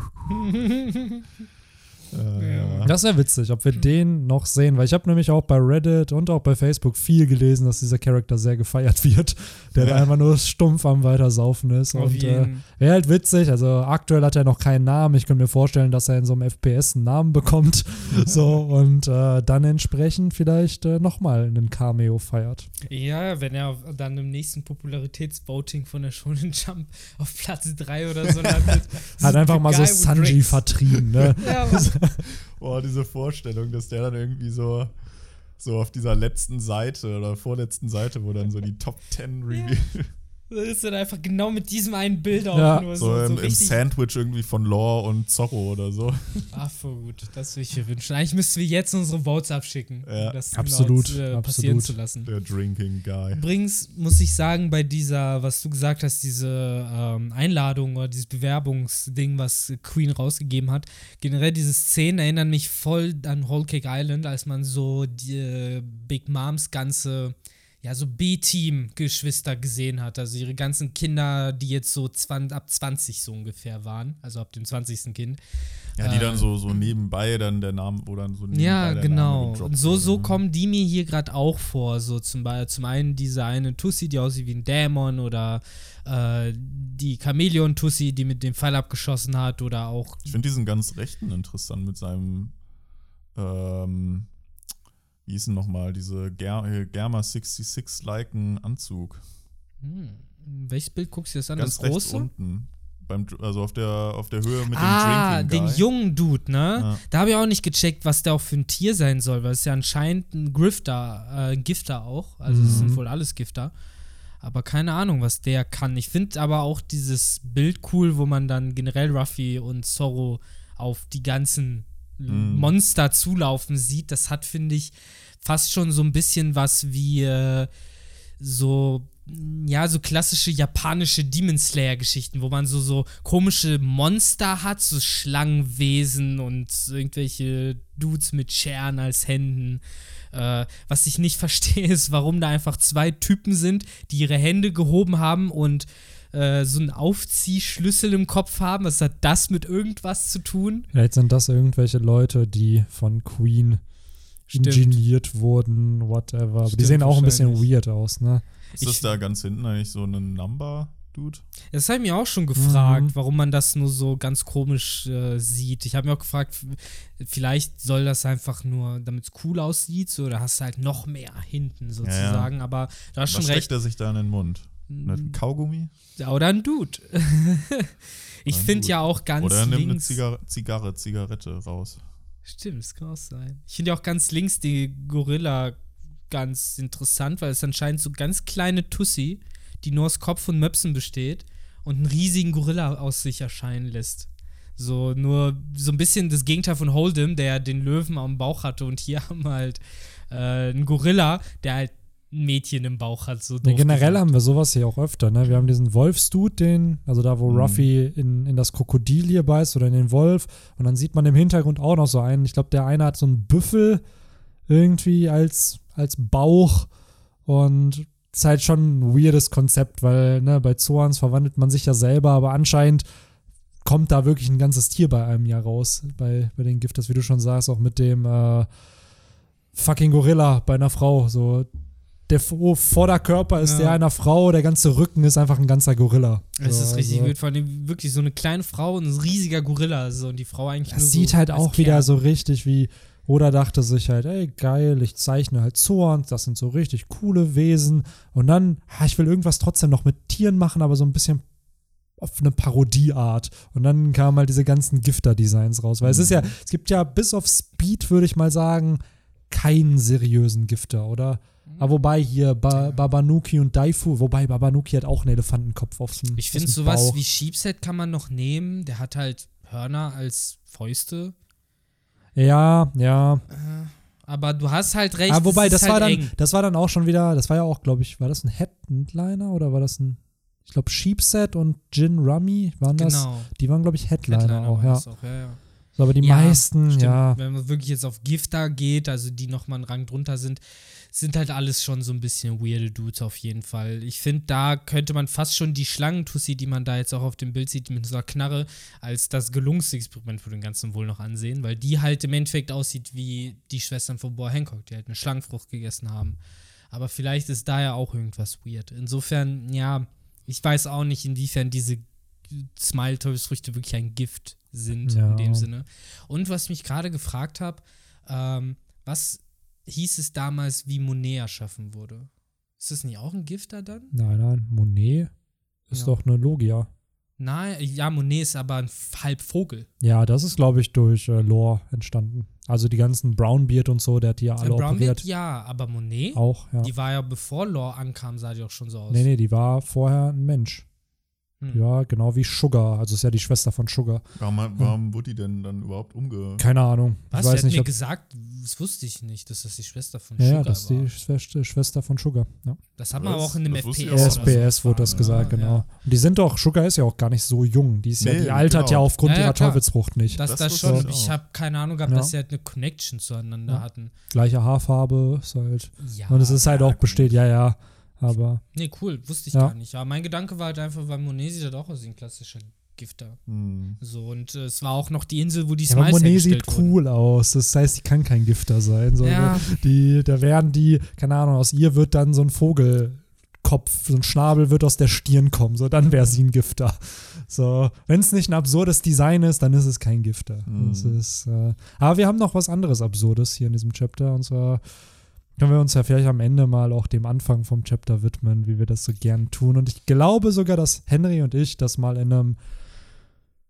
äh, ja. Das wäre witzig, ob wir den noch sehen, weil ich habe nämlich auch bei Reddit und auch bei Facebook viel gelesen, dass dieser Charakter sehr gefeiert wird, der da Ja. einfach nur stumpf am Weitersaufen ist. Auf Und äh, wäre halt witzig, also aktuell hat er noch keinen Namen. Ich könnte mir vorstellen, dass er in so einem FPS einen Namen bekommt. so und äh, dann entsprechend vielleicht äh, nochmal einen Cameo feiert. Ja, wenn er dann im nächsten Popularitätsvoting von der Shonen Jump auf Platz 3 oder so landet. Hat einfach mal so Sanji vertrieben, ne? Ja. Boah, diese Vorstellung, dass der dann irgendwie so, so auf dieser letzten Seite oder vorletzten Seite, wo dann so die Top 10 Review, Das ist dann einfach genau mit diesem einen Bild auch Ja. nur so, so, so im, im richtig. Sandwich irgendwie von Law und Zorro oder so. Ach, voll gut. Das würde ich mir wünschen. Eigentlich müssten wir jetzt unsere Votes abschicken, Ja. um das Absolut, genau, äh, absolut. passieren zu lassen. Der Drinking Guy. Übrigens muss ich sagen, bei dieser, was du gesagt hast, diese ähm, Einladung oder dieses Bewerbungsding, was Queen rausgegeben hat, generell diese Szenen erinnern mich voll an Whole Cake Island, als man so die äh, Big Moms ganze, ja, so B-Team-Geschwister gesehen hat. Also ihre ganzen Kinder, die jetzt so 20, ab 20 so ungefähr waren, also ab dem 20. Kind. Ja, die Äh, dann so, so nebenbei dann der Name, wo dann so nebenbei Ja, der genau. Und so, so ne? kommen die mir hier gerade auch vor. So zum, Beispiel, zum einen diese eine Tussi, die aussieht wie ein Dämon oder äh, die Chamäleon-Tussi, die mit dem Pfeil abgeschossen hat oder auch. Ich finde diesen ganz rechten interessant mit seinem, ähm, wie hieß denn nochmal, diese Ger äh, Germa 66-liken Anzug. Hm, welches Bild guckst du dir das an? Ganz das rechts große? unten. Beim, also auf der, auf der Höhe mit ah, dem den Drinking Guy. jungen Dude, ne? Ja. Da habe ich auch nicht gecheckt, was der auch für ein Tier sein soll, weil es ja anscheinend ein Grifter, äh, ein Gifter auch. Also es Mhm. sind wohl alles Gifter. Aber keine Ahnung, was der kann. Ich finde aber auch dieses Bild cool, wo man dann generell Ruffy und Zorro auf die ganzen Mhm. Monster zulaufen sieht. Das hat, finde ich, fast schon so ein bisschen was wie äh, so ja, so klassische japanische Demon Slayer-Geschichten, wo man so, so komische Monster hat, so Schlangenwesen und irgendwelche Dudes mit Scheren als Händen. Äh, was ich nicht verstehe, ist, warum da einfach zwei Typen sind, die ihre Hände gehoben haben und äh, so einen Aufziehschlüssel im Kopf haben. Was hat das mit irgendwas zu tun? Vielleicht sind das irgendwelche Leute, die von Queen Stimmt. ingeniert wurden, whatever. Aber die Stimmt, sehen auch ein bisschen weird aus, ne? Ist das Ich- da ganz hinten eigentlich so ein Number? Dude? Das habe ich mir auch schon gefragt, Mhm. warum man das nur so ganz komisch äh, sieht. Ich habe mir auch gefragt, vielleicht soll das einfach nur, damit es cool aussieht, so, da hast du halt noch mehr hinten sozusagen. Aber du hast Was schon recht. steckt er sich da in den Mund? Ein Kaugummi? Oder ein Dude. ich finde ja auch ganz Oder er nimmt eine links. Zigarre, Zigarre, Zigarette raus. Stimmt, das kann auch sein. Ich finde ja auch ganz links die Gorilla ganz interessant, weil es anscheinend so ganz kleine Tussi, die nur aus Kopf und Möpsen besteht und einen riesigen Gorilla aus sich erscheinen lässt. So nur so ein bisschen das Gegenteil von Hold'em, der den Löwen am Bauch hatte und hier haben wir halt äh, einen Gorilla, der halt ein Mädchen im Bauch hat. So Ja, generell gesagt. haben wir sowas hier auch öfter, ne? Wir haben diesen Wolfsdude, den, also da, wo Mhm. Ruffy in, in das Krokodil hier beißt oder in den Wolf. Und dann sieht man im Hintergrund auch noch so einen. Ich glaube, der eine hat so einen Büffel irgendwie als, als Bauch. Und ist halt schon ein weirdes Konzept, weil, ne, bei Zoans verwandelt man sich ja selber, aber anscheinend kommt da wirklich ein ganzes Tier bei einem ja raus. Bei, bei den Gifters, wie du schon sagst, auch mit dem äh, fucking Gorilla bei einer Frau. So, der Vorderkörper ist Ja. der einer Frau, der ganze Rücken ist einfach ein ganzer Gorilla. Es so, ist richtig also, wild, vor allem wirklich so eine kleine Frau und ein riesiger Gorilla. So, und die Frau eigentlich Das sieht so halt auch wieder Kern. so richtig wie, oder dachte sich halt, ey, geil, ich zeichne halt Zorn, das sind so richtig coole Wesen. Und dann, ha, ich will irgendwas trotzdem noch mit Tieren machen, aber so ein bisschen auf eine Parodieart. Und dann kamen halt diese ganzen Gifter-Designs raus. Weil es ist ja, es gibt ja bis auf Speed, würde ich mal sagen, keinen seriösen Gifter, oder? Aber wobei hier ba Babanuki und Daifu, wobei Babanuki hat auch einen Elefantenkopf auf dem Ich finde sowas Bauch. wie Sheepset kann man noch nehmen. Der hat halt Hörner als Fäuste. Ja, ja. Aber du hast halt recht. Aber wobei, es das ist war halt dann, eng. das war dann auch schon wieder, das war ja auch, glaube ich, war das ein Headliner oder war das ein, ich glaube, Sheepset und Gin Rummy waren das? Genau. Die waren, glaube ich, Headliner, Headliner auch, ja. das auch, ja, ja. Aber die Ja, meisten, Stimmt. ja. Wenn man wirklich jetzt auf Gifter geht, also die nochmal einen Rang drunter sind, sind halt alles schon so ein bisschen weirde Dudes auf jeden Fall. Ich finde, da könnte man fast schon die Schlangentussi, die man da jetzt auch auf dem Bild sieht, mit so einer Knarre, als das gelungenste Experiment für den Ganzen wohl noch ansehen, weil die halt im Endeffekt aussieht wie die Schwestern von Boa Hancock, die halt eine Schlangenfrucht gegessen haben. Aber vielleicht ist da ja auch irgendwas weird. Insofern, ja, ich weiß auch nicht, inwiefern diese Smile-Teufelsfrüchte wirklich ein Gift sind Ja. in dem Sinne. Und was ich mich gerade gefragt habe, ähm, was hieß es damals, wie Monet erschaffen wurde? Ist das nicht auch ein Gifter dann? Nein, nein, Monet ist Ja. doch eine Logia. Nein, ja, Monet ist aber ein Halbvogel. Ja, das ist, glaube ich, durch äh, Lore entstanden. Also die ganzen Brownbeard und so, der hat die ja alle Brownbeard, operiert. ja, aber Monet, Auch, ja. die war ja bevor Lore ankam, sah die auch schon so aus. Nee, nee, die war vorher ein Mensch. Hm. Ja, genau wie Sugar. Also ist ja die Schwester von Sugar. Warum, warum wurde die denn dann überhaupt umge... Keine Ahnung. Was? Ich weiß hat nicht, mir gesagt, das wusste ich nicht, dass das die Schwester von Ja, ja, Sugar das ist war. die Schwester, Schwester von Sugar. Ja. Das hat man auch in dem FPS. SPS wurde das gesagt, ja, genau. Ja. Und die sind doch, Sugar ist ja auch gar nicht so jung. Die ist ja, Nee, die altert genau. ja aufgrund Ja, ja, ihrer. Teufelsfrucht nicht. Das, Das das schon. ich habe keine Ahnung gehabt, Ja. dass sie halt eine Connection zueinander Ja. hatten. Gleiche Haarfarbe, ist halt. Ja, und es ist halt ja, auch besteht, ja, ja. Aber Nee, cool, wusste ich Ja. gar nicht. Aber mein Gedanke war halt einfach, weil Monet sieht halt auch aus wie ein klassischer Gifter. Hm. So, und äh, es war auch noch die Insel, wo die ja, aber Smiles Monet sieht cool aus. Das heißt, die kann kein Gifter sein. So, Ja. die, da werden die, keine Ahnung, aus ihr wird dann so ein Vogelkopf, so ein Schnabel wird aus der Stirn kommen. So, dann wäre sie ein Gifter. So, wenn es nicht ein absurdes Design ist, dann ist es kein Gifter. Mhm. Das ist, äh, aber wir haben noch was anderes Absurdes hier in diesem Chapter. Und zwar können wir uns ja vielleicht am Ende mal auch dem Anfang vom Chapter widmen, wie wir das so gern tun. Und ich glaube sogar, dass Henry und ich das mal in einem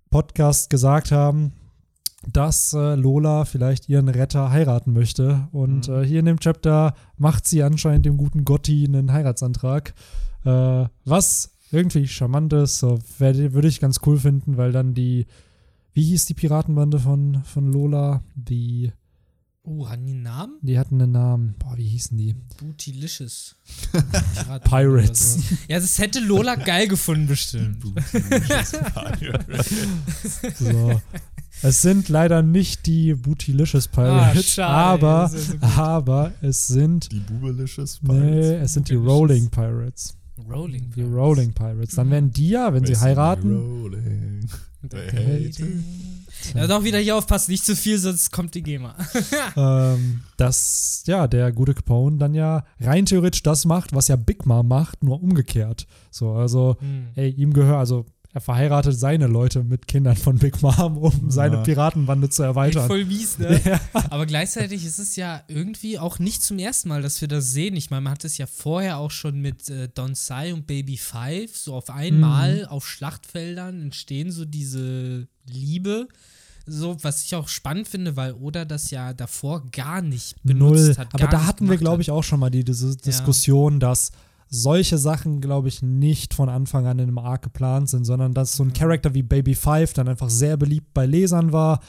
Podcast gesagt haben, dass äh, Lola vielleicht ihren Retter heiraten möchte. Und Mhm. äh, hier in dem Chapter macht sie anscheinend dem guten Gotti einen Heiratsantrag. Äh, was irgendwie charmant ist, so, würde ich ganz cool finden, weil dann die, wie hieß die Piratenbande von, von Lola? Die, Oh, hatten die einen Namen? die hatten einen Namen. Boah, wie hießen die? Bootylicious. Pirates. Ja, das hätte Lola geil gefunden, bestimmt. So. es sind leider nicht die Bootylicious Pirates, Ah, aber, ja aber es sind, Die Bubelicious nee, es sind die. Rolling Pirates. Rolling. Die Rolling Pirates. Dann werden die ja, wenn sie heiraten, Rolling. Ja, doch wieder hier aufpassen, nicht zu viel, sonst kommt die GEMA. ähm, dass ja der gute Capone dann ja rein theoretisch das macht, was ja Big Mom macht, nur umgekehrt. So, also, Hm. ey, ihm gehört, also er verheiratet seine Leute mit Kindern von Big Mom, um seine Ja. Piratenbande zu Echt erweitern. voll mies, ne? Aber gleichzeitig ist es ja irgendwie auch nicht zum ersten Mal, dass wir das sehen. Ich meine, man hat es ja vorher auch schon mit äh, Don Sai und Baby Five. So auf einmal auf Schlachtfeldern entstehen so diese Liebe. So, was ich auch spannend finde, weil Oda das ja davor gar nicht benutzt Null. hat. Aber da hatten wir, glaube ich, auch schon mal die diese Diskussion, dass solche Sachen, glaube ich, nicht von Anfang an in einem Arc geplant sind, sondern dass so ein Charakter wie Baby Five dann einfach sehr beliebt bei Lesern war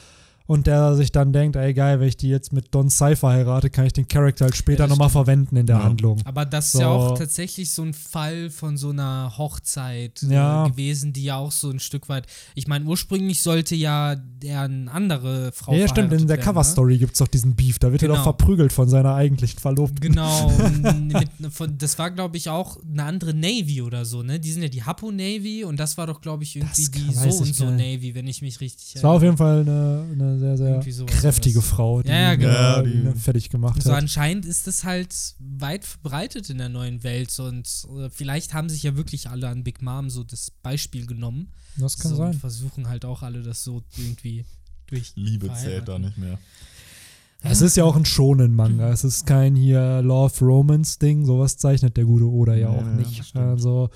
und der sich dann denkt, ey geil, wenn ich die jetzt mit Don Cypher heirate, kann ich den Charakter halt später Ja, das nochmal verwenden in der Ja. Handlung. Aber das ist So. ja auch tatsächlich so ein Fall von so einer Hochzeit Ja. äh, gewesen, die ja auch so ein Stück weit. Ich meine, ursprünglich sollte ja der eine andere Frau Ja, ja stimmt, in der werden, ne? Cover-Story gibt es doch diesen Beef, da wird er Genau. doch verprügelt von seiner eigentlichen Verlobten. Genau. mit, von, das war, glaube ich, auch eine andere Navy oder so, ne? Die sind ja die Hapo Navy und das war doch, glaube ich, irgendwie Das die so und so. Navy, wenn ich mich richtig Es war auf jeden Fall eine, eine sehr, sehr kräftige das. Frau, die, Ja, ja, genau. äh, Ja, die- fertig gemacht So hat. anscheinend ist es halt weit verbreitet in der neuen Welt und äh, vielleicht haben sich ja wirklich alle an Big Mom so das Beispiel genommen. Das kann so, sein. Und versuchen halt auch alle das so irgendwie durch. Liebe zählt da nicht mehr. Es ist ja auch ein Shonen-Manga. Es ist kein hier Love-Romance-Ding. Sowas zeichnet der gute Oda ja Ja, auch das nicht. Also,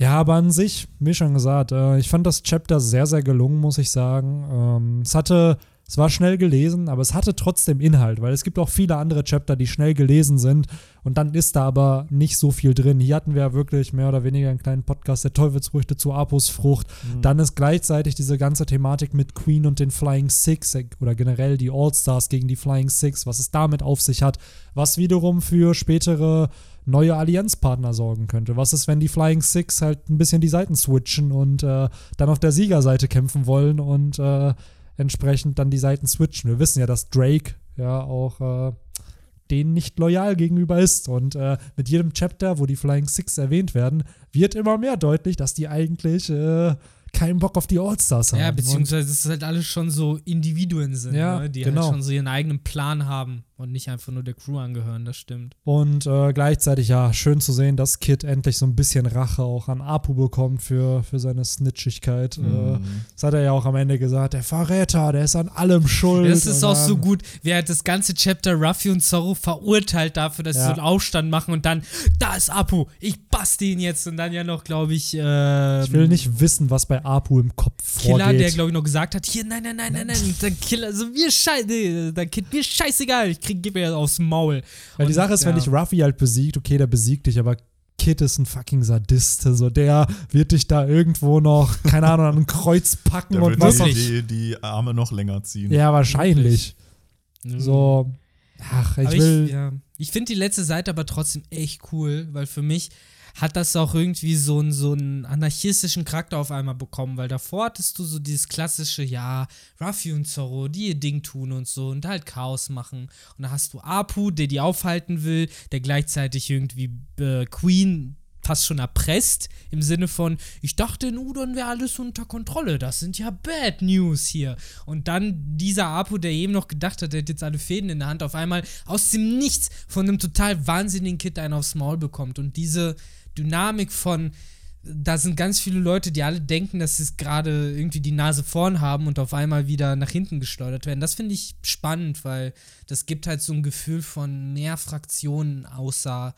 ja, aber an sich, wie schon gesagt, äh, ich fand das Chapter sehr, sehr gelungen, muss ich sagen. Ähm, es hatte, es war schnell gelesen, aber es hatte trotzdem Inhalt, weil es gibt auch viele andere Chapter, die schnell gelesen sind und dann ist da aber nicht so viel drin. Hier hatten wir ja wirklich mehr oder weniger einen kleinen Podcast der Teufelsfrüchte zu Apos Frucht. Dann ist gleichzeitig diese ganze Thematik mit Queen und den Flying Six äh, oder generell die All-Stars gegen die Flying Six, was es damit auf sich hat, was wiederum für spätere neue Allianzpartner sorgen könnte. Was ist, wenn die Flying Six halt ein bisschen die Seiten switchen und äh, dann auf der Siegerseite kämpfen wollen und äh, entsprechend dann die Seiten switchen? Wir wissen ja, dass Drake ja auch äh, denen nicht loyal gegenüber ist. Und äh, mit jedem Chapter, wo die Flying Six erwähnt werden, wird immer mehr deutlich, dass die eigentlich äh, keinen Bock auf die All-Stars haben. Ja, beziehungsweise dass es halt alles schon so Individuen sind, Ja, ne? die genau. halt schon so ihren eigenen Plan haben und nicht einfach nur der Crew angehören, das stimmt. Und äh, gleichzeitig, ja, schön zu sehen, dass Kid endlich so ein bisschen Rache auch an Apu bekommt für, für seine Snitchigkeit. Äh, Mhm. das hat er ja auch am Ende gesagt, der Verräter, der ist an allem schuld. Das ist auch so gut. Wer hat das ganze Chapter Ruffy und Zorro verurteilt dafür, dass Ja. sie so einen Aufstand machen und dann, da ist Apu, ich baste ihn jetzt und dann ja noch, glaube ich, ähm, Ich will nicht wissen, was bei Apu im Kopf Killer, vorgeht. der, glaube ich, noch gesagt hat, hier, nein, nein, nein, nein, nein, und dann Killer, so mir scheiße, nee, dann Kid, mir scheißegal, ich krieg, gib mir aufs Maul. Weil die Sache ist, wenn ja. dich Ruffy halt besiegt, okay, der besiegt dich, aber Kid ist ein fucking Sadist. So, der wird dich da irgendwo noch, keine Ahnung, an ein Kreuz packen Der und was die, die, die Arme noch länger ziehen. Ja, wahrscheinlich. Mhm. So, ach, ich aber will. ich, ja. ich finde die letzte Seite aber trotzdem echt cool, weil für mich hat das auch irgendwie so einen, so einen anarchistischen Charakter auf einmal bekommen, weil davor hattest du so dieses klassische, ja, Ruffy und Zorro, die ihr Ding tun und so und halt Chaos machen. Und da hast du Apu, der die aufhalten will, der gleichzeitig irgendwie äh, Queen fast schon erpresst, im Sinne von, ich dachte in Udon wäre alles unter Kontrolle, das sind ja Bad News hier. Und dann dieser Apu, der eben noch gedacht hat, der hat jetzt alle Fäden in der Hand, auf einmal aus dem Nichts von einem total wahnsinnigen Kid einen aufs Maul bekommt. Und diese Dynamik von, da sind ganz viele Leute, die alle denken, dass sie gerade irgendwie die Nase vorn haben und auf einmal wieder nach hinten geschleudert werden. Das finde ich spannend, weil das gibt halt so ein Gefühl von mehr Fraktionen außer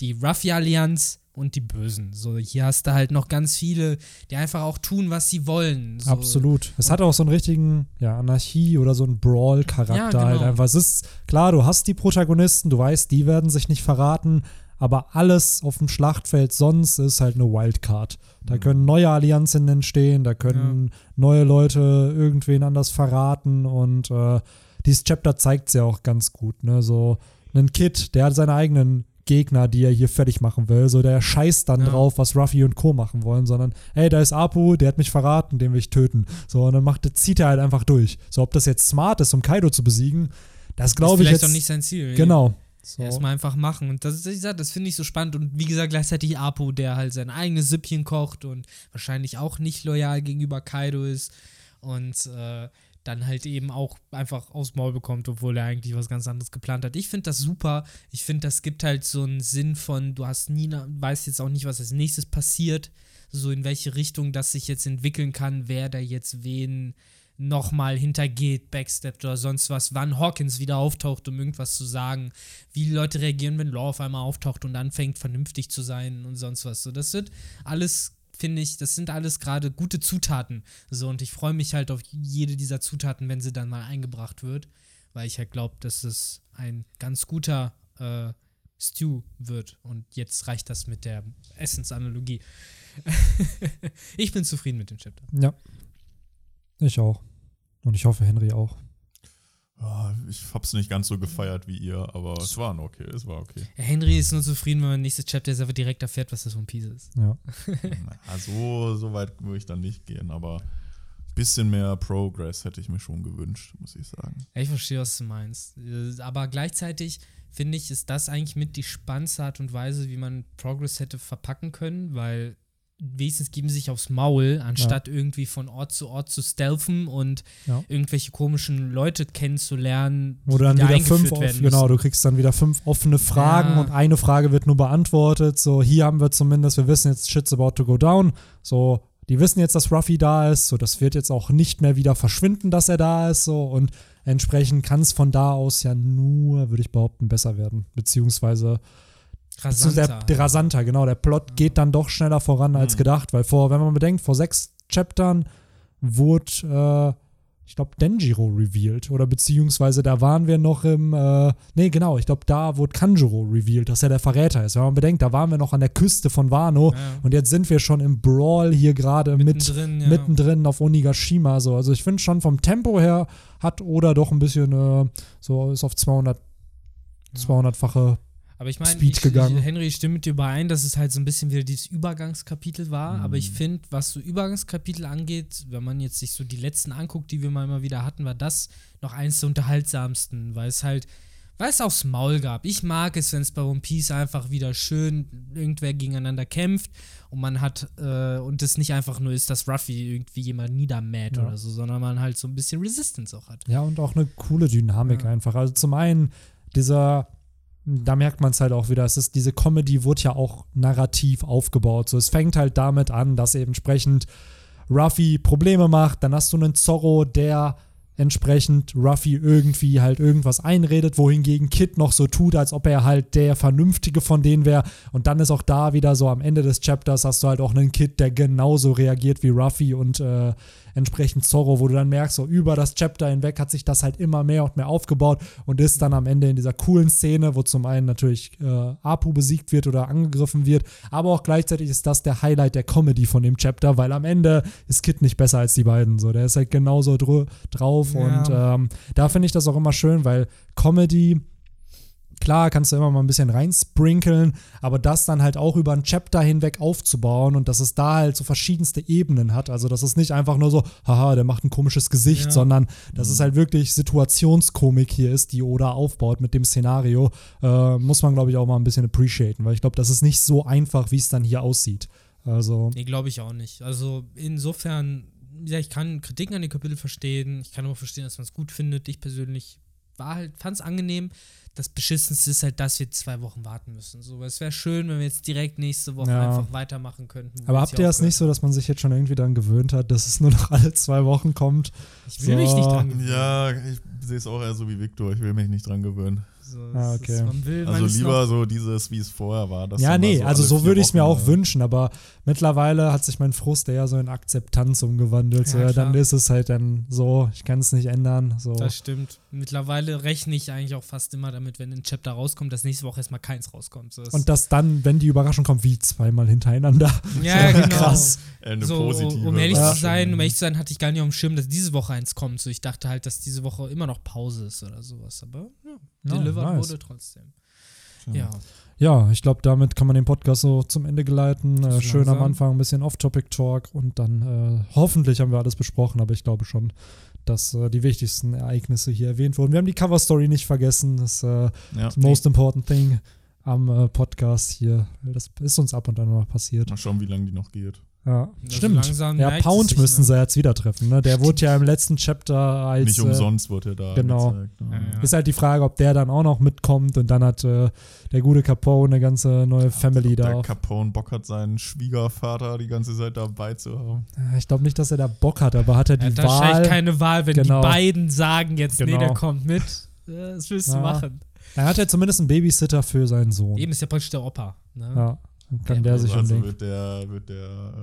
die Ruffy-Allianz und die Bösen. So, hier hast du halt noch ganz viele, die einfach auch tun, was sie wollen. So. Absolut. Es hat auch so einen richtigen, ja, Anarchie oder so einen Brawl-Charakter Ja, genau. halt einfach. Es ist klar, du hast die Protagonisten, du weißt, die werden sich nicht verraten, aber alles auf dem Schlachtfeld sonst ist halt eine Wildcard. Da Mhm. können neue Allianzen entstehen, da können neue Leute irgendwen anders verraten und äh, dieses Chapter zeigt es ja auch ganz gut, ne? So ein Kid, der hat seine eigenen Gegner, die er hier fertig machen will. So, der scheißt dann Ja. drauf, was Ruffy und Co. machen wollen, sondern, hey, da ist Apu, der hat mich verraten, den will ich töten. So, und dann macht, zieht er halt einfach durch. So, ob das jetzt smart ist, um Kaido zu besiegen, das glaube ich vielleicht jetzt. auch nicht sein Ziel. Genau. So. Erstmal einfach machen. Und das, gesagt, das finde ich so spannend. Und wie gesagt, gleichzeitig Apo, der halt sein eigenes Süppchen kocht und wahrscheinlich auch nicht loyal gegenüber Kaido ist. und äh, dann halt eben auch einfach aufs Maul bekommt, obwohl er eigentlich was ganz anderes geplant hat. Ich finde das super. Ich finde, das gibt halt so einen Sinn von, du hast nie, weißt jetzt auch nicht, was als nächstes passiert, so in welche Richtung das sich jetzt entwickeln kann, wer da jetzt wen nochmal hintergeht, backsteppt oder sonst was, wann Hawkins wieder auftaucht, um irgendwas zu sagen, wie die Leute reagieren, wenn Law auf einmal auftaucht und anfängt, vernünftig zu sein und sonst was. So, das wird alles finde ich, das sind alles gerade gute Zutaten. So, und ich freue mich halt auf jede dieser Zutaten, wenn sie dann mal eingebracht wird, weil ich halt glaube, dass es ein ganz guter äh, Stew wird. Und jetzt reicht das mit der Essensanalogie. ich bin zufrieden mit dem Chapter. Ja. Ich auch. Und ich hoffe, Henry auch. Oh, ich hab's nicht ganz so gefeiert wie ihr, aber es war okay, es war okay. Henry ist nur zufrieden, wenn man nächstes Chapter selber direkt erfährt, was das von Piece ist. Ja. Na, so, so weit würde ich dann nicht gehen, aber ein bisschen mehr Progress hätte ich mir schon gewünscht, muss ich sagen. Ich verstehe, was du meinst. Aber gleichzeitig finde ich, ist das eigentlich mit die spannendste Art und Weise, wie man Progress hätte verpacken können, weil wenigstens geben sich aufs Maul, anstatt ja. irgendwie von Ort zu Ort zu stealthen und ja. irgendwelche komischen Leute kennenzulernen. Wo dann wieder fünf, off, genau, du kriegst dann wieder fünf offene Fragen ja. und eine Frage wird nur beantwortet. So, hier haben wir zumindest, wir wissen jetzt, shit's about to go down. So, die wissen jetzt, dass Ruffy da ist. So, das wird jetzt auch nicht mehr wieder verschwinden, dass er da ist. So, und entsprechend kann es von da aus ja nur, würde ich behaupten, besser werden. Beziehungsweise Rasanter. Der, der rasanter, genau. Der Plot geht dann doch schneller voran als mhm. gedacht, weil vor, wenn man bedenkt, vor sechs Chaptern wurde, äh, ich glaube, Denjiro revealed. Oder beziehungsweise da waren wir noch im, äh, nee, genau, ich glaube, da wurde Kanjuro revealed, dass er der Verräter ist. Wenn man bedenkt, da waren wir noch an der Küste von Wano ja. und jetzt sind wir schon im Brawl hier gerade mittendrin, mit, ja. mittendrin auf Onigashima. So. Also ich finde schon vom Tempo her hat Oda doch ein bisschen äh, so, ist auf 200, 200-fache aber ich meine, ich. Henry stimmt mit dir überein, dass es halt so ein bisschen wieder dieses Übergangskapitel war. Mhm. Aber ich finde, was so Übergangskapitel angeht, wenn man jetzt sich so die letzten anguckt, die wir mal immer wieder hatten, war das noch eins der unterhaltsamsten, weil es halt, weil es aufs Maul gab. Ich mag es, wenn es bei One Piece einfach wieder schön irgendwer gegeneinander kämpft und man hat, äh, und es nicht einfach nur ist, dass Ruffy irgendwie jemand niedermäht ja. oder so, sondern man halt so ein bisschen Resistance auch hat. Ja, und auch eine coole Dynamik ja. einfach. Also zum einen dieser da merkt man es halt auch wieder. Es ist, diese Comedy wurde ja auch narrativ aufgebaut. So, es fängt halt damit an, dass eben entsprechend Ruffy Probleme macht. Dann hast du einen Zorro, der entsprechend Ruffy irgendwie halt irgendwas einredet, wohingegen Kid noch so tut, als ob er halt der Vernünftige von denen wäre. Und dann ist auch da wieder so am Ende des Chapters hast du halt auch einen Kid, der genauso reagiert wie Ruffy und äh, entsprechend Zorro, wo du dann merkst, so über das Chapter hinweg hat sich das halt immer mehr und mehr aufgebaut und ist dann am Ende in dieser coolen Szene, wo zum einen natürlich äh, Apu besiegt wird oder angegriffen wird, aber auch gleichzeitig ist das der Highlight der Comedy von dem Chapter, weil am Ende ist Kid nicht besser als die beiden. So, der ist halt genauso drauf ja. und ähm, da finde ich das auch immer schön, weil Comedy Klar, kannst du immer mal ein bisschen reinsprinkeln, aber das dann halt auch über ein Chapter hinweg aufzubauen und dass es da halt so verschiedenste Ebenen hat. Also, dass es nicht einfach nur so, haha, der macht ein komisches Gesicht, ja. sondern dass mhm. es halt wirklich Situationskomik hier ist, die Oda aufbaut mit dem Szenario, äh, muss man, glaube ich, auch mal ein bisschen appreciaten, weil ich glaube, das ist nicht so einfach, wie es dann hier aussieht. Also. Nee, glaube ich auch nicht. Also, insofern, ja, ich kann Kritiken an den Kapitel verstehen, ich kann aber verstehen, dass man es gut findet. Ich persönlich war halt, fand es angenehm das Beschissenste ist halt, dass wir zwei Wochen warten müssen. So, es wäre schön, wenn wir jetzt direkt nächste Woche ja. einfach weitermachen könnten. Aber habt ihr das nicht so, dass man sich jetzt schon irgendwie daran gewöhnt hat, dass es nur noch alle zwei Wochen kommt? Ich will so. mich nicht dran gewöhnen. Ja, ich sehe es auch eher so wie Victor. Ich will mich nicht dran gewöhnen. So, ah, okay. Ist, will, also lieber so dieses, wie es vorher war. ja, nee, so also so würde ich es mir auch wünschen, aber mittlerweile hat sich mein Frust eher so in Akzeptanz umgewandelt. Ja, so, ja, dann ist es halt dann so, ich kann es nicht ändern. So. Das stimmt. Mittlerweile rechne ich eigentlich auch fast immer damit, wenn ein Chapter rauskommt, dass nächste Woche erstmal keins rauskommt. So, Und dass dann, wenn die Überraschung kommt, wie zweimal hintereinander. Ja, so, genau. Krass. Eine so, positive um ehrlich zu sein, um ehrlich zu sein, hatte ich gar nicht auf dem Schirm, dass diese Woche eins kommt. So, ich dachte halt, dass diese Woche immer noch Pause ist oder sowas. Aber ja, delivered nice. wurde trotzdem. Ja. Ja, ich glaube, damit kann man den Podcast so zum Ende geleiten. Äh, schön am Anfang ein bisschen Off-Topic-Talk und dann äh, hoffentlich haben wir alles besprochen, aber ich glaube schon, dass äh, die wichtigsten Ereignisse hier erwähnt wurden. Wir haben die Cover-Story nicht vergessen. Das äh, ja, most important thing am äh, Podcast hier. Das ist uns ab und an mal passiert. Mal schauen, wie lange die noch geht. Ja, Also stimmt. Ja, Pound sich, müssen ne? sie jetzt wieder treffen. Ne? Der wurde ja im letzten Chapter als. Nicht äh, umsonst wurde er da genau. gezeigt. ne? Ja, ja. Ist halt die Frage, ob der dann auch noch mitkommt und dann hat äh, der gute Capone eine ganze neue Family Ob da. der Auch. Capone Bock hat, seinen Schwiegervater die ganze Zeit dabei zu haben. Ich glaube nicht, dass er da Bock hat, aber hat er Er die hat wahrscheinlich Wahl. keine Wahl, wenn Genau. die beiden sagen jetzt, nee, Genau. der kommt mit. Was willst du Ja. machen? Dann hat er zumindest einen Babysitter für seinen Sohn. Eben ist ja praktisch der Opa. Ne? Ja, kann Ja, der sich also wird der, wird der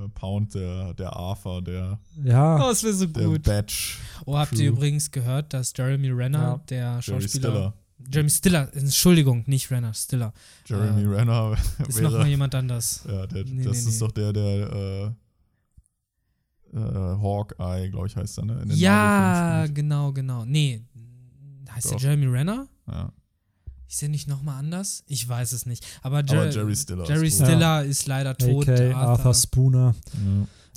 äh, Pound, der, der Arthur, der, Ja, Oh, das wäre so der gut. Batch, Oh, habt ihr übrigens gehört, dass Jeremy Renner, Ja. der Schauspieler. Stiller. Jeremy Stiller, Entschuldigung, nicht Renner, Stiller. Jeremy Äh, Renner Ist wäre. nochmal jemand anders. Ja, der, Nee, das nee, ist nee. doch der, der äh, äh, Hawkeye, glaube ich, heißt er, ne? In den Ja, genau, genau. Nee, heißt der Doch. Jeremy Renner? Ja. Ist der nicht nochmal anders? Ich weiß es nicht. Aber, Aber Jer Jerry Stiller. Jerry ist. Stiller ist leider tot. AK, Arthur Spooner.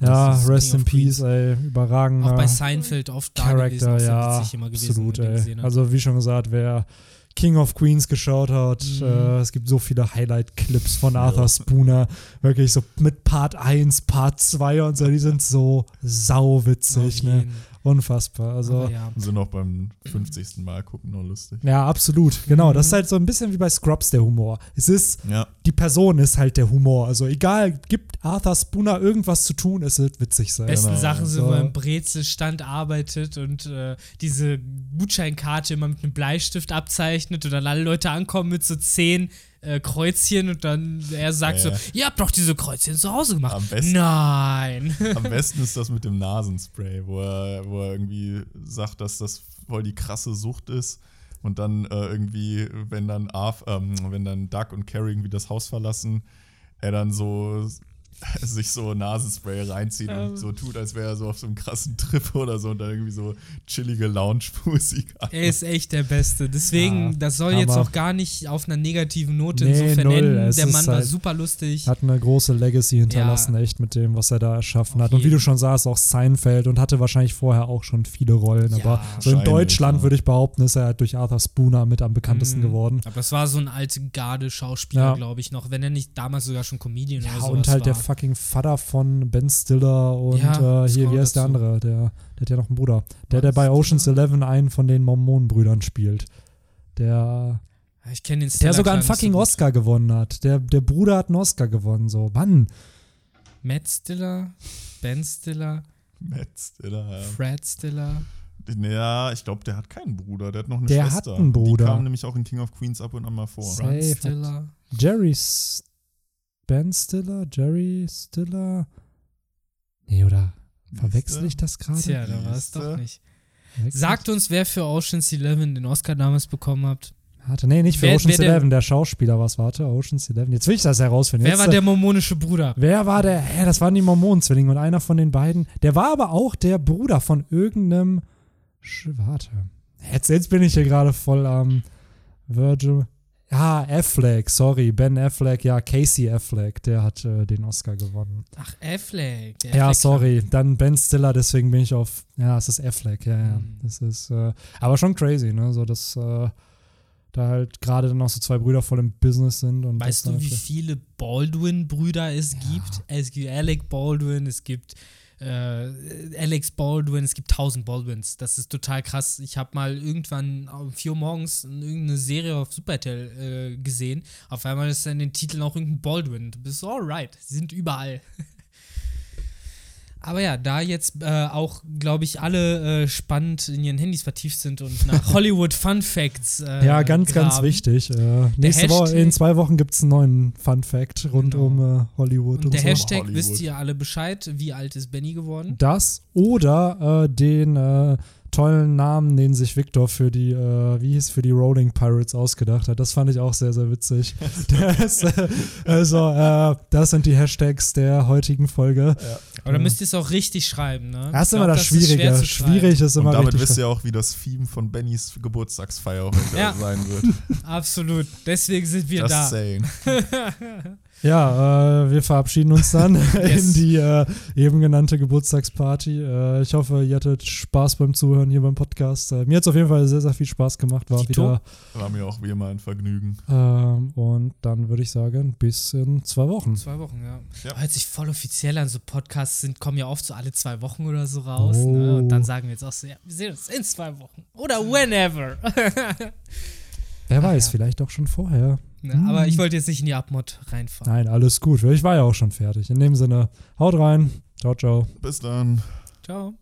Ja. Ja, Rest King in. Peace, ey. Überragender Auch bei Seinfeld oft da gewesen. Charakter, Auch sehr ja. witzig immer gewesen, Absolut, ey. Also, wie schon gesagt, wer King of Queens geschaut hat, Mhm. äh, es gibt so viele Highlight-Clips von Arthur Ja. Spooner. Wirklich so mit Part 1, Part 2 und so. Die sind so sauwitzig, ne? Unfassbar. Also. Ja. Sind auch beim 50. Mal gucken noch lustig. Ja, absolut. Genau. Das ist Mhm. halt so ein bisschen wie bei Scrubs der Humor. Es ist, Ja, die Person ist halt der Humor. Also egal, gibt Arthur Spooner irgendwas zu tun, es wird witzig sein. Besten Genau. Sachen sind, So. wo er im Brezelstand arbeitet und äh, diese Gutscheinkarte immer mit einem Bleistift abzeichnet und dann alle Leute ankommen mit so zehn äh, Kreuzchen und dann er sagt Ja, ja. so, ihr habt doch diese Kreuzchen zu Hause gemacht. Am besten- Nein. am besten ist das mit dem Nasenspray, wo er, wo er irgendwie sagt, dass das voll die krasse Sucht ist. Und dann äh, irgendwie, wenn dann Arf, ähm, wenn dann Doug und Carrie irgendwie das Haus verlassen, er dann so sich so Nasenspray reinzieht Ähm. und so tut, als wäre er so auf so einem krassen Trip oder so und dann irgendwie so chillige Lounge-Musik an. Er ist echt der Beste. Deswegen, Ja, das soll jetzt auch gar nicht auf einer negativen Note Nee, insofern null. enden. Es Der Mann war halt- super lustig. Hat eine große Legacy hinterlassen, Ja. echt mit dem, was er da erschaffen hat. Und wie du schon sagst, auch Seinfeld und hatte wahrscheinlich vorher auch schon viele Rollen. Ja, aber so in Deutschland ja. würde ich behaupten, ist er halt durch Arthur Spooner mit am bekanntesten Mhm. geworden. Aber das war so ein alte Garde-Schauspieler, Ja. glaube ich noch. Wenn er nicht damals sogar schon Comedian Ja, oder sowas und halt der war. Fucking Vater von Ben Stiller und Ja, äh, hier, wie heißt der dazu. andere? Der, der hat ja noch einen Bruder. Der, der bei Stiller? Ocean's Eleven einen von den Mormonenbrüdern spielt. Der, Ich kenne den der Stiller sogar einen fucking so. Oscar gewonnen hat. Der, der Bruder hat einen Oscar gewonnen, so. Mann. Matt Stiller, Ben Stiller, Matt Stiller, ja. Fred Stiller. Ja, ich glaube, der hat keinen Bruder, der hat noch eine Der hat Schwester. einen Bruder. Die kam nämlich auch in King of Queens ab und an mal vor. Safe hat-. Jerry Ben Stiller? Jerry Stiller? Nee, oder verwechsel ich das gerade? Tja, da war es doch nicht. Sagt uns, wer für Ocean's Eleven den Oscar damals bekommen hat. ich- Warte, nee, nicht für Wer- Ocean's wer der- Eleven, der Schauspieler was, warte, Ocean's Eleven. Jetzt will ich das herausfinden. Wer Jetzt, war äh, der mormonische Bruder? Wer war der? Hä, das waren die Mormonenzwillinge und einer von den beiden. Der war aber auch der Bruder von irgendeinem. Sch warte. Jetzt, jetzt bin ich hier gerade voll am Virgil. Ja, Affleck, sorry, Ben Affleck, ja, Casey Affleck, der hat äh, den Oscar gewonnen. Ach, Affleck. Der Ja, Affleck sorry, dann Ben Stiller, deswegen bin ich auf. Ja, es ist Affleck, ja, ja. Mhm. Das ist. Äh, aber schon crazy, ne? So, dass äh, da halt gerade dann auch so zwei Brüder voll im Business sind. Und Weißt du, wie viele Baldwin-Brüder es gibt? Es gibt Alec Baldwin, es gibt äh, Alex Baldwin, es gibt tausend Baldwins. Das ist total krass. Ich habe mal irgendwann um 4 Uhr morgens irgendeine Serie auf Supertel äh, gesehen. Auf einmal ist dann in den Titeln auch irgendein Baldwin. Du bist alright, sie sind überall. Aber ja, da jetzt äh, auch, glaube ich, alle äh, spannend in ihren Handys vertieft sind und nach Hollywood Fun Facts. Äh, Ja, ganz, ganz graben. wichtig. Äh, nächste Woche, in zwei Wochen gibt es einen neuen Fun Fact rund Genau. um äh, Hollywood und, Und der so. Hashtag Hollywood. wisst ihr alle Bescheid, wie alt ist Benny geworden? Das oder äh, den äh, tollen Namen, den sich Victor für die, äh, wie hieß, für die Rolling Pirates ausgedacht hat. Das fand ich auch sehr, sehr witzig. Ist, äh, also, äh, das sind die Hashtags der heutigen Folge. Aber da müsst ihr es auch richtig schreiben, ne? Das ist immer glaub, das ist schwer Schwierige. schreiben. Schwierig ist Und immer damit richtig. wisst ihr auch, wie das Theme von Bennys Geburtstagsfeier heute Ja. sein wird. Absolut. Deswegen sind wir Just da. saying. Ja, äh, wir verabschieden uns dann in die äh, eben genannte Geburtstagsparty. Äh, ich hoffe, ihr hattet Spaß beim Zuhören hier beim Podcast. Äh, mir hat es auf jeden Fall sehr, sehr viel Spaß gemacht. War Tito? wieder. War mir auch wie immer ein Vergnügen. Ähm, und dann würde ich sagen, bis in zwei Wochen. Zwei Wochen, ja. Ja. Hört sich voll offiziell an. So Podcasts sind, kommen ja oft so alle zwei Wochen oder so raus. Oh. Ne? Und dann sagen wir jetzt auch so, ja, wir sehen uns in zwei Wochen. Oder whenever. Wer weiß, ja. vielleicht auch schon vorher. ne? Aber ich wollte jetzt nicht in die Abmod reinfahren. Nein, alles gut. Ich war ja auch schon fertig. In dem Sinne, haut rein. Ciao, ciao. Bis dann. Ciao.